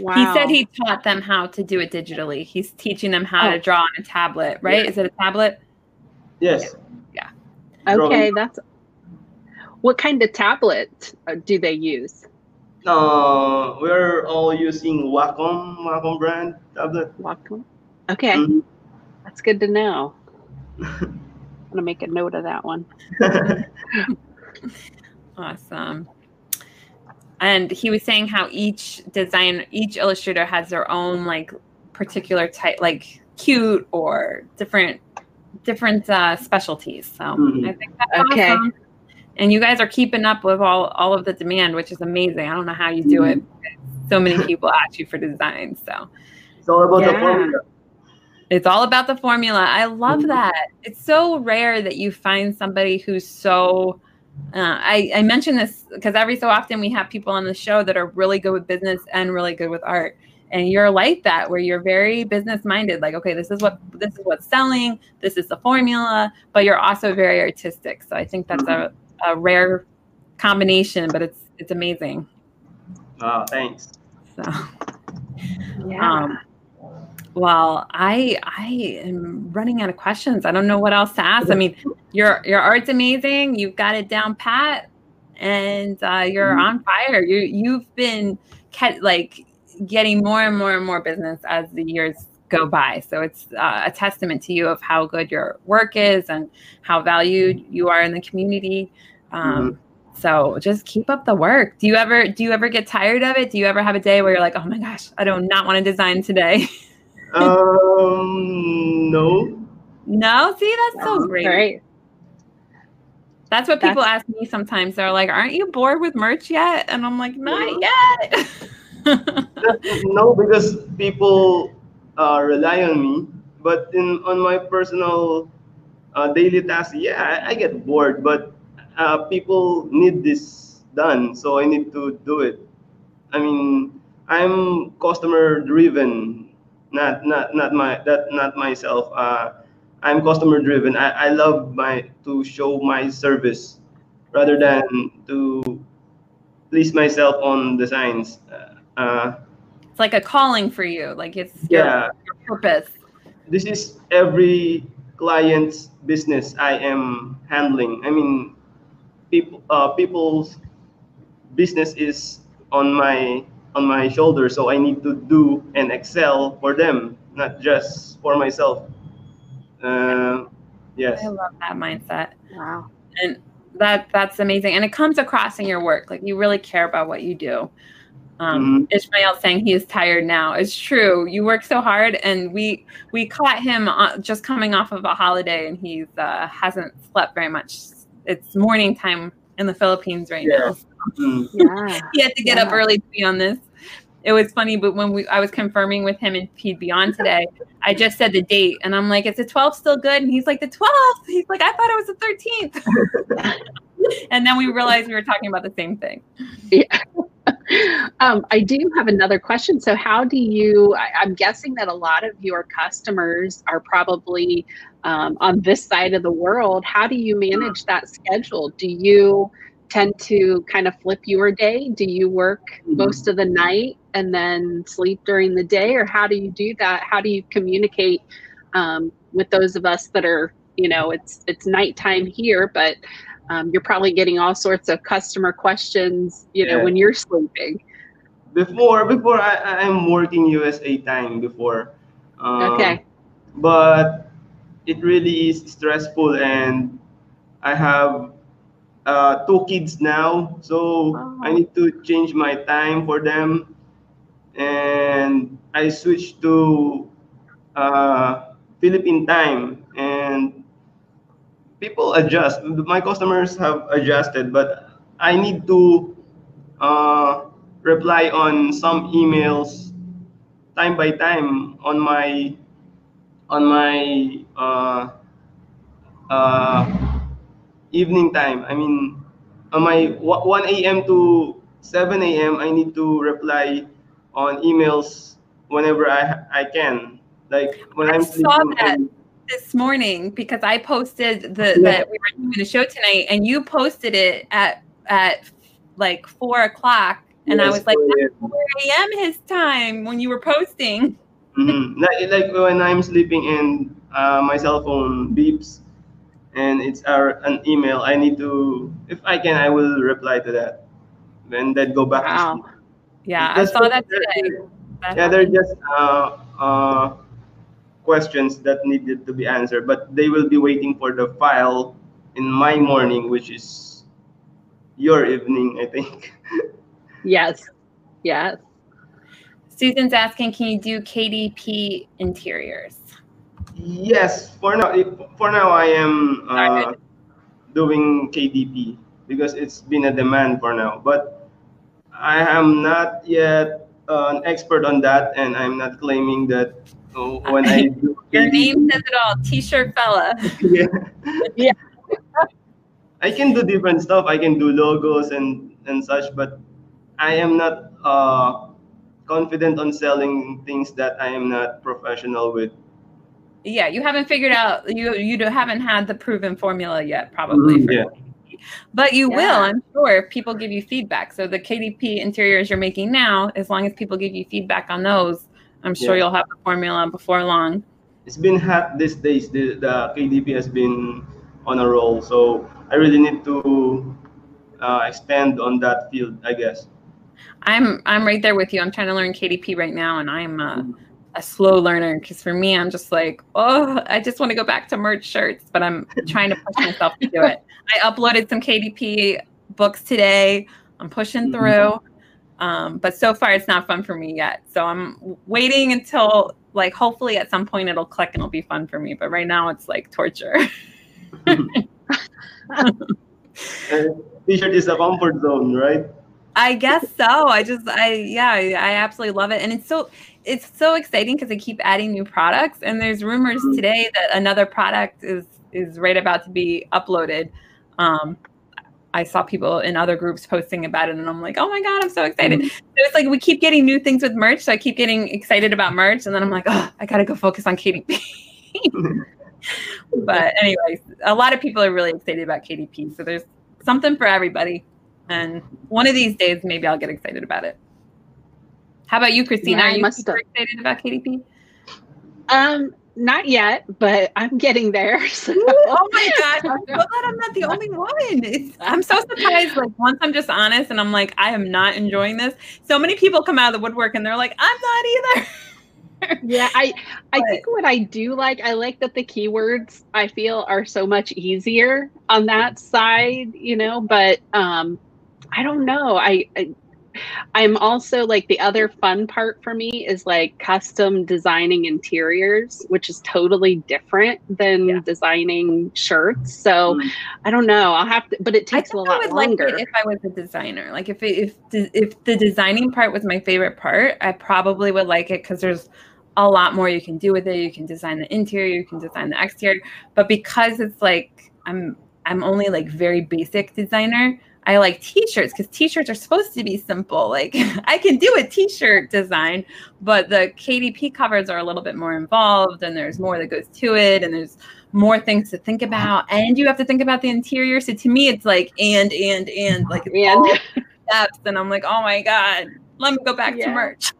Wow. He said he taught them how to do it digitally. He's teaching them how to Oh. draw on a tablet, right? Yeah. Is it a tablet? Yes. Okay, drawing. that's what kind of tablet uh, do they use? Uh, we're all using Wacom, Wacom brand tablet. Wacom. Okay, Mhm. that's good to know. I'm gonna make a note of that one. Awesome. And he was saying how each design, each illustrator has their own like particular type, like cute or different, different uh, specialties. So Mhm. I think that's Okay. awesome. And you guys are keeping up with all all of the demand, which is amazing. I don't know how you do it. So many people ask you for designs, so it's all about the formula. it's all about the formula. I love Mhm. that. It's so rare that you find somebody who's so. Uh, I, I mention this because every so often we have people on the show that are really good with business and really good with art. And you're like that, where you're very business minded. Like, okay, this is what this is what's selling. This is the formula, but you're also very artistic. So I think that's a, a rare combination, but it's it's amazing. Ah, thanks. So. Yeah. Um, well, I I am running out of questions. I don't know what else to ask. I mean, your your art's amazing. You've got it down pat, and uh, you're on fire. You you've been kept, like getting more and more and more business as the years go by. So it's uh, a testament to you of how good your work is and how valued you are in the community. Um, So just keep up the work. Do you ever do you ever get tired of it? Do you ever have a day where you're like, oh my gosh, I do not want to design today? um, no. no, see, that's so No. great. That's what people That's- ask me sometimes. They're like, aren't you bored with merch yet? And I'm like, not No. yet. no, because people uh, rely on me. But in on my personal uh, daily tasks, yeah, I, I get bored. But uh, people need this done, so I need to do it. I mean, I'm customer driven, not not not my that not myself. Uh, I'm customer driven. I, I love my to show my service rather than to please myself on designs. Uh, uh, it's like a calling for you. Like it's your, Yeah, your purpose. this is every client's business I am handling. I mean, people, uh, people's business is on my on my shoulder, so I need to do and excel for them, not just for myself. Uh, yes. I love that mindset. Wow. and that that's amazing and it comes across in your work like you really care about what you do um, ishmael saying he is tired now it's true you work so hard and we we caught him uh, just coming off of a holiday and he's uh, hasn't slept very much it's morning time in the philippines right Yeah. now Mm. Yeah. he had to get up early to be on this. It was funny, but when we I was confirming with him and he'd be on today, I just said the date and I'm like, is the 12th still good? And he's like, the 12th. He's like, I thought it was the 13th. and then we realized we were talking about the same thing. um, I do have another question. So, how do you? I, I'm guessing that a lot of your customers are probably um, on this side of the world. How do you manage that schedule? Do you tend to kind of flip your day? Do you work most of the night and then sleep during the day, or how do you do that? How do you communicate um, with those of us that are, you know, it's it's nighttime here, but um, you're probably getting all sorts of customer questions, you know, Yeah. when you're sleeping. Before, before I, I'm working USA time before. Um, Okay. But it really is stressful, and I have uh, two kids now, so Oh. I need to change my time for them, and I switched to uh, Philippine time, and people adjust. My customers have adjusted, but I need to uh, reply on some emails time by time on my on my uh, uh, evening time. I mean, on my 1 a.m. to 7 a.m. I need to reply on emails whenever I I can. Like when I I'm saw sleeping. that. This morning, because I posted the Yeah. that we were doing the show tonight, and you posted it at at like four o'clock, and I was like, 4 a.m. "That's 4 a.m. his time when you were posting. Mhm. Like, like when I'm sleeping and uh, my cell phone beeps and it's our, an email, I need to, if I can, I will reply to that. Then go back Wow. Yeah, I saw that today. That Yeah, they're just uh, uh, questions that needed to be answered, but they will be waiting for the file in my morning, which is your evening, I think. Yes. Yes. Susan's asking, can you do KDP interiors? Yes, for now, for now I am uh, doing KDP because it's been a demand for now. But I am not yet uh, an expert on that, and I'm not claiming that uh, when I do Your KDP, name says it all, T-shirt fella. yeah. Yeah. I can do different stuff. I can do logos and and such, but I am not uh, confident on selling things that I am not professional with. Yeah, you haven't figured out you you haven't had the proven formula yet, probably. For yeah. But you will, I'm sure, if people give you feedback. So the KDP interiors you're making now, as long as people give you feedback on those, I'm sure Yeah. you'll have the formula before long. It's been hot these days. The, the KDP has been on a roll, so I really need to uh, expand on that field, I guess. I'm I'm right there with you. I'm trying to learn KDP right now, and I'm uh, a slow learner because for me, I'm just like, oh, I just want to go back to merch shirts, but I'm trying to push myself to do it. I uploaded some KDP books today. I'm pushing Mhm. through, um, but so far it's not fun for me yet. So I'm waiting until like hopefully at some point it'll click and it'll be fun for me. But right now it's like torture. T-shirt is a comfort zone, right? I guess so. I just, I, yeah, I absolutely love it. And it's so, it's so exciting because they keep adding new products. And there's rumors Mhm. today that another product is, is right about to be uploaded. Um, I saw people in other groups posting about it and I'm like, oh my God, I'm so excited. Mhm. So it's like we keep getting new things with merch. So I keep getting excited about merch. And then I'm like, oh, I got to go focus on KDP. but anyways, a lot of people are really excited about KDP. So there's something for everybody. And one of these days, maybe I'll get excited about it. How about you, Christina? Yeah, Are I you super have. excited about KDP? Um, not yet, but I'm getting there. So. oh my god! I'm so glad I'm not the only one. It's, I'm so surprised. Like once I'm just honest, and I'm like, I am not enjoying this. So many people come out of the woodwork, and they're like, I'm not either. yeah i i But- think what i do like i like that the keywords i feel are so much easier on that side you know but um i don't know i, I i'm also like the other fun part for me is like custom designing interiors which is totally different than Yeah. designing shirts so Mm. i don't know i'll have to but it takes a lot like longer it if I was a designer. Like if it, if if the designing part was my favorite part, I probably would like it because there's a lot more you can do with it. You can design the interior, you can design the exterior. But because it's like I'm I'm only like very basic designer. I like t-shirts because t-shirts are supposed to be simple. Like I can do a t-shirt design, but the KDP covers are a little bit more involved and there's more that goes to it and there's more things to think about and you have to think about the interior. So to me it's like and and and like it's And- steps and I'm like, "Oh my god, let me go back to merch."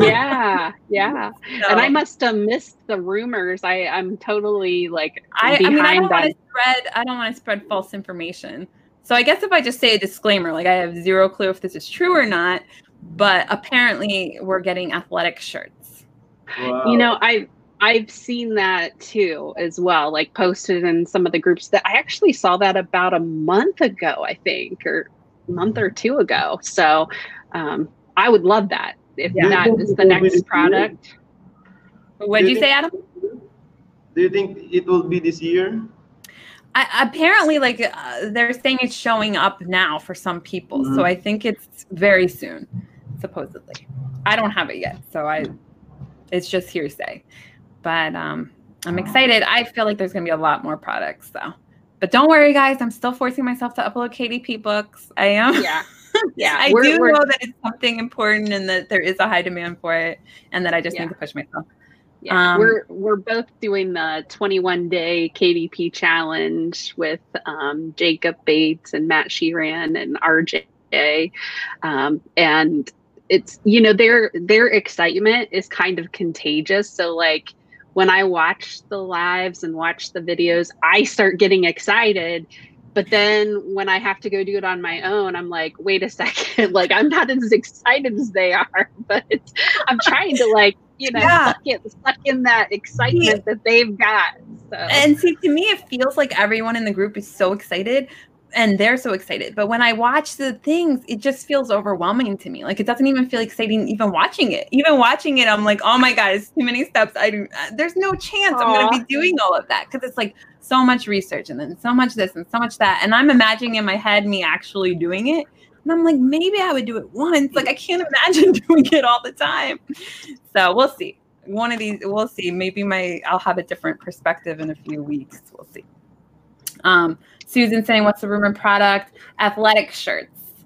yeah yeah So, and I must have missed the rumors. I I'm totally like I, I mean, I don't behind want to spread. I don't want to spread false information. So I guess if I just say a disclaimer, like I have zero clue if this is true or not, but apparently we're getting athletic shirts. Wow. You know, I I've seen that too as well, like posted in some of the groups that I actually saw that about a month ago, I think, or a month or two ago. So um, I would love that if Yeah. that is the next product. What did Do you say, Adam? Do you think it will be this year? I, apparently, like uh, they're saying it's showing up now for some people, so Mhm. I think it's very soon, supposedly. I don't have it yet, so I, it's just hearsay. But um, I'm excited. I feel like there's gonna be a lot more products, though. But don't worry, guys. I'm still forcing myself to upload KDP books. I am. Yeah. Yeah. I we're- do we're- know that it's something important and that there is a high demand for it, and that I just Yeah. need to push myself. Yeah, Um, we're we're both doing the 21 day KDP challenge with um, Jacob Bates and Matt Sheeran and RJ, um, and it's you know their their excitement is kind of contagious. So like when I watch the lives and watch the videos, I start getting excited. But then when I have to go do it on my own, I'm like, wait a second, like I'm not as excited as they are, but I'm trying to like, you know, Yeah. suck, it, suck in that excitement that they've got. So And see, to me, it feels like everyone in the group is so excited and they're so excited. But when I watch the things, it just feels overwhelming to me. Like it doesn't even feel exciting even watching it. Even watching it, I'm like, oh my God, it's too many steps. I do, uh, there's no chance I'm going to be doing all of that because it's like so much research and then so much this and so much that. And I'm imagining in my head me actually doing it. And I'm like, maybe I would do it once. Like I can't imagine doing it all the time. So we'll see. One of these, we'll see. Maybe my I'll have a different perspective in a few weeks. We'll see. Um, Susan saying, "What's the rumored product? Athletic shirts."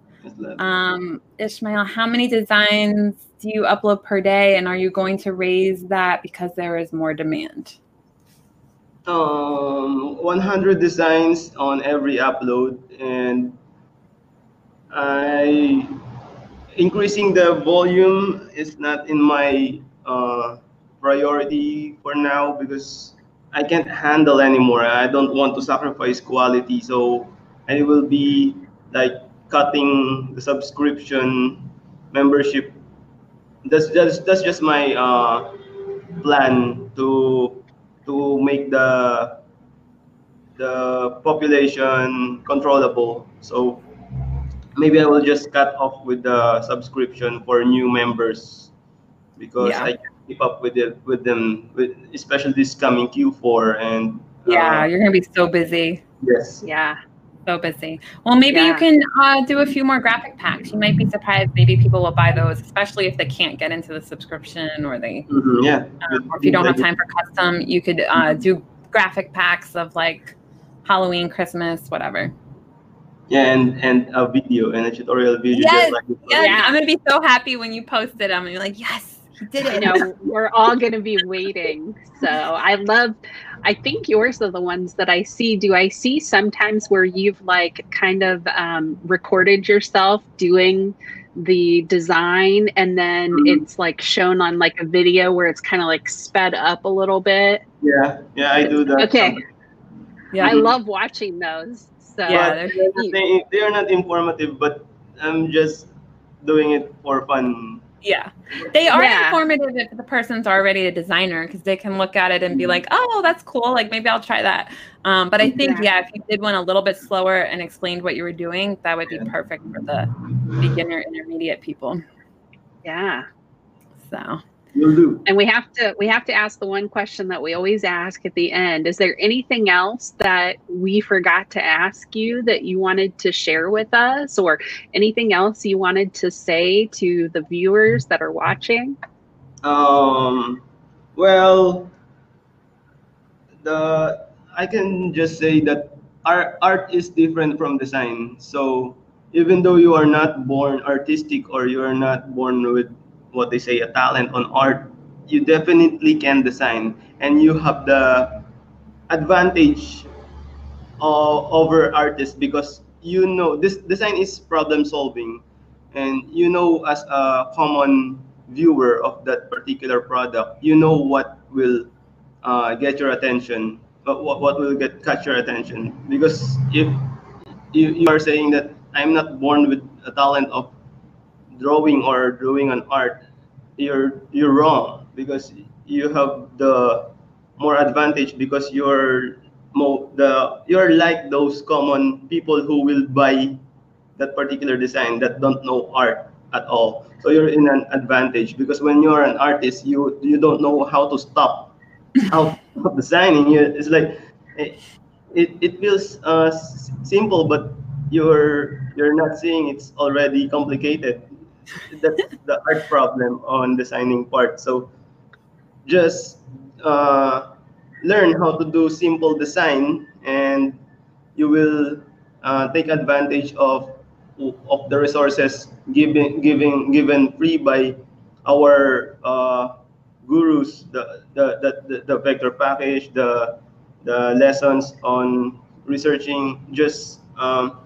Um, Ishmael, how many designs do you upload per day, and are you going to raise that because there is more demand? um 100 designs on every upload and i increasing the volume is not in my uh, priority for now because i can't handle anymore. I don't want to sacrifice quality. So i will be like cutting the subscription membership. That's just that's just my uh, plan to to make the the population controllable. So maybe I will just cut off with the subscription for new members because Yeah. I can keep up with it with them, with, especially this coming Q4 and uh, Yeah, you're gonna be so busy, yes. yeah, so busy. Well, maybe you can uh, do a few more graphic packs. You might be surprised. Maybe people will buy those, especially if they can't get into the subscription or they Mhm, yeah. um, or if you don't have time for custom, you could uh, do graphic packs of like Halloween, Christmas, whatever. Yeah, and and a video and a tutorial video. Yes, just like. Yes, Yeah. I'm gonna be so happy when you post it. I'm gonna be like, yes, he did I it. know we're all going to be waiting. So I love. I think yours are the ones that I see. Do I see sometimes where you've like kind of um, recorded yourself doing the design and then Mhm. it's like shown on like a video where it's kind of like sped up a little bit. Yeah, yeah, I do that. Okay. sometimes. Yeah. I love watching those. So Yeah, But they're they're not- they, they are not informative, but I'm just doing it for fun. Yeah. They are Yeah. informative if the person's already a designer because they can look at it and be like, oh, that's cool. Like maybe I'll try that. Um, but I think, yeah, if you did one a little bit slower and explained what you were doing, that would be Yeah. perfect for the beginner, intermediate people. yeah. So, Do. And we have to we have to ask the one question that we always ask at the end. Is there anything else that we forgot to ask you that you wanted to share with us or anything else you wanted to say to the viewers that are watching? Um, well, the I can just say that art art is different from design. So even though you are not born artistic or you are not born with what they say a talent on art, you definitely can design, and you have the advantage uh, over artists because you know this design is problem solving. And you know as a common viewer of that particular product you know what will uh, get your attention what, what will get catch your attention. Because if you, you are saying that i'm not born with a talent of drawing or drawing an art you're you're wrong because you have the more advantage because you're mo the you're like those common people who will buy that particular design that don't know art at all. So you're in an advantage because when you're an artist you you don't know how to stop how of designing. You it's like it it, feels uh, simple but you're you're not seeing it's already complicated that's the art problem on designing part. So just uh, learn how to do simple design and you will uh, take advantage of of the resources given given given free by our uh, gurus the, the the the vector package the the lessons on researching. Just um,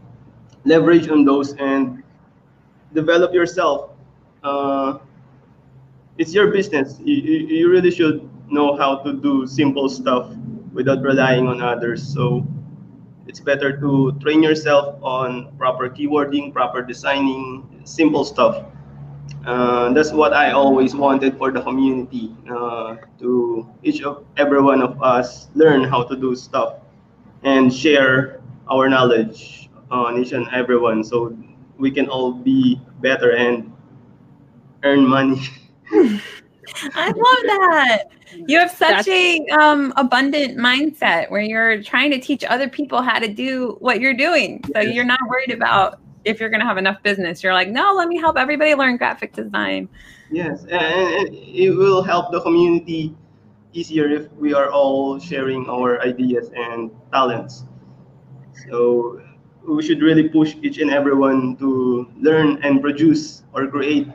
leverage on those and develop yourself uh, it's your business. You, you, really should know how to do simple stuff without relying on others. So it's better to train yourself on proper keywording proper designing simple stuff. Uh, that's what i always wanted for the community uh, to each of every one of us learn how to do stuff and share our knowledge on each and everyone so we can all be better and earn money I love that. You have such That's- a um, abundant mindset where you're trying to teach other people how to do what you're doing. So Yes. you're not worried about if you're going to have enough business. You're like, no, let me help everybody learn graphic design. Yes, and, and it will help the community easier if we are all sharing our ideas and talents. So we should really push each and everyone to learn and produce or create.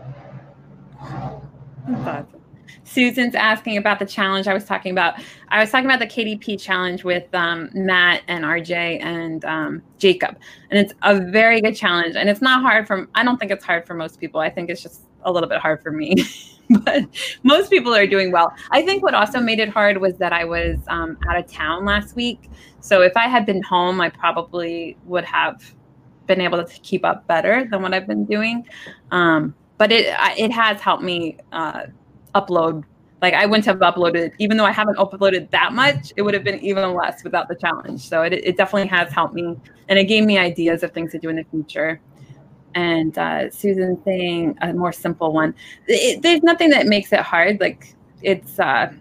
Susan's asking about the challenge I was talking about. I was talking about the KDP challenge with um, Matt and RJ and um, Jacob, and it's a very good challenge. And it's not hard for. I don't think it's hard for most people. I think it's just a little bit hard for me, but most people are doing well. I think what also made it hard was that I was um, out of town last week. So if I had been home, I probably would have been able to keep up better than what I've been doing. Um, but it it has helped me uh, upload. Like I wouldn't have uploaded, even though I haven't uploaded that much, it would have been even less without the challenge. So it, it definitely has helped me, and it gave me ideas of things to do in the future. And uh, Susan saying a more simple one. It, there's nothing that makes it hard. Like it's uh,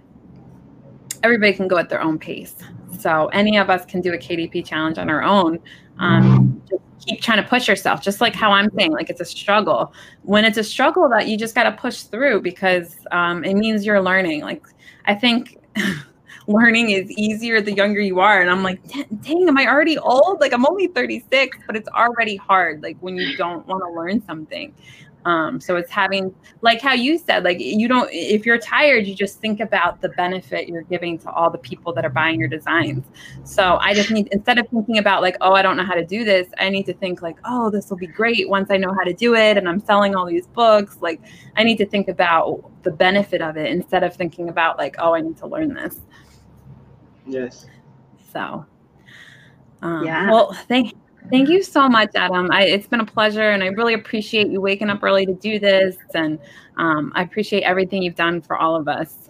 everybody can go at their own pace. So any of us can do a KDP challenge on our own. Um, keep trying to push yourself, just like how I'm saying, like it's a struggle. When it's a struggle, that you just got to push through because um, it means you're learning. Like I think learning is easier the younger you are, and I'm like, dang, am I already old? Like I'm only 36, but it's already hard. Like when you don't want to learn something. Um, so it's having, like how you said, like you don't, if you're tired, you just think about the benefit you're giving to all the people that are buying your designs. So I just need, instead of thinking about like, oh, I don't know how to do this, I need to think like, oh, this will be great once I know how to do it and I'm selling all these books. Like I need to think about the benefit of it instead of thinking about like, oh, I need to learn this. Yes. So, um, Yeah. Well, thank thank you so much, Adam. I, it's been a pleasure, and I really appreciate you waking up early to do this, and um, I appreciate everything you've done for all of us.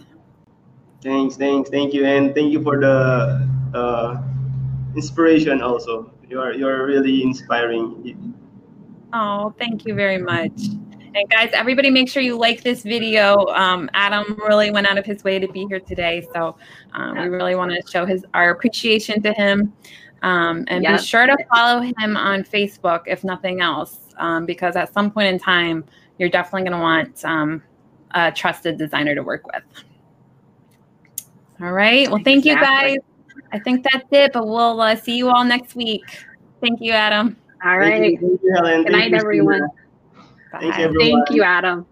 Thanks, thanks, thank you, and thank you for the uh, inspiration. Also, you're you're really inspiring. Oh, thank you very much. And guys, everybody, make sure you like this video. Um, Adam really went out of his way to be here today, so um, we really want to show his our appreciation to him. Um, and Yep. be sure to follow him on Facebook, if nothing else, um, because at some point in time, you're definitely going to want um, a trusted designer to work with. All right. Well, thank you guys. I think that's it, but we'll uh, see you all next week. Thank you, Adam. All right. Thank you, thank you, Helen. Good Thank night, you, everyone. Sheila. Thank you, everyone. Thank you, Adam.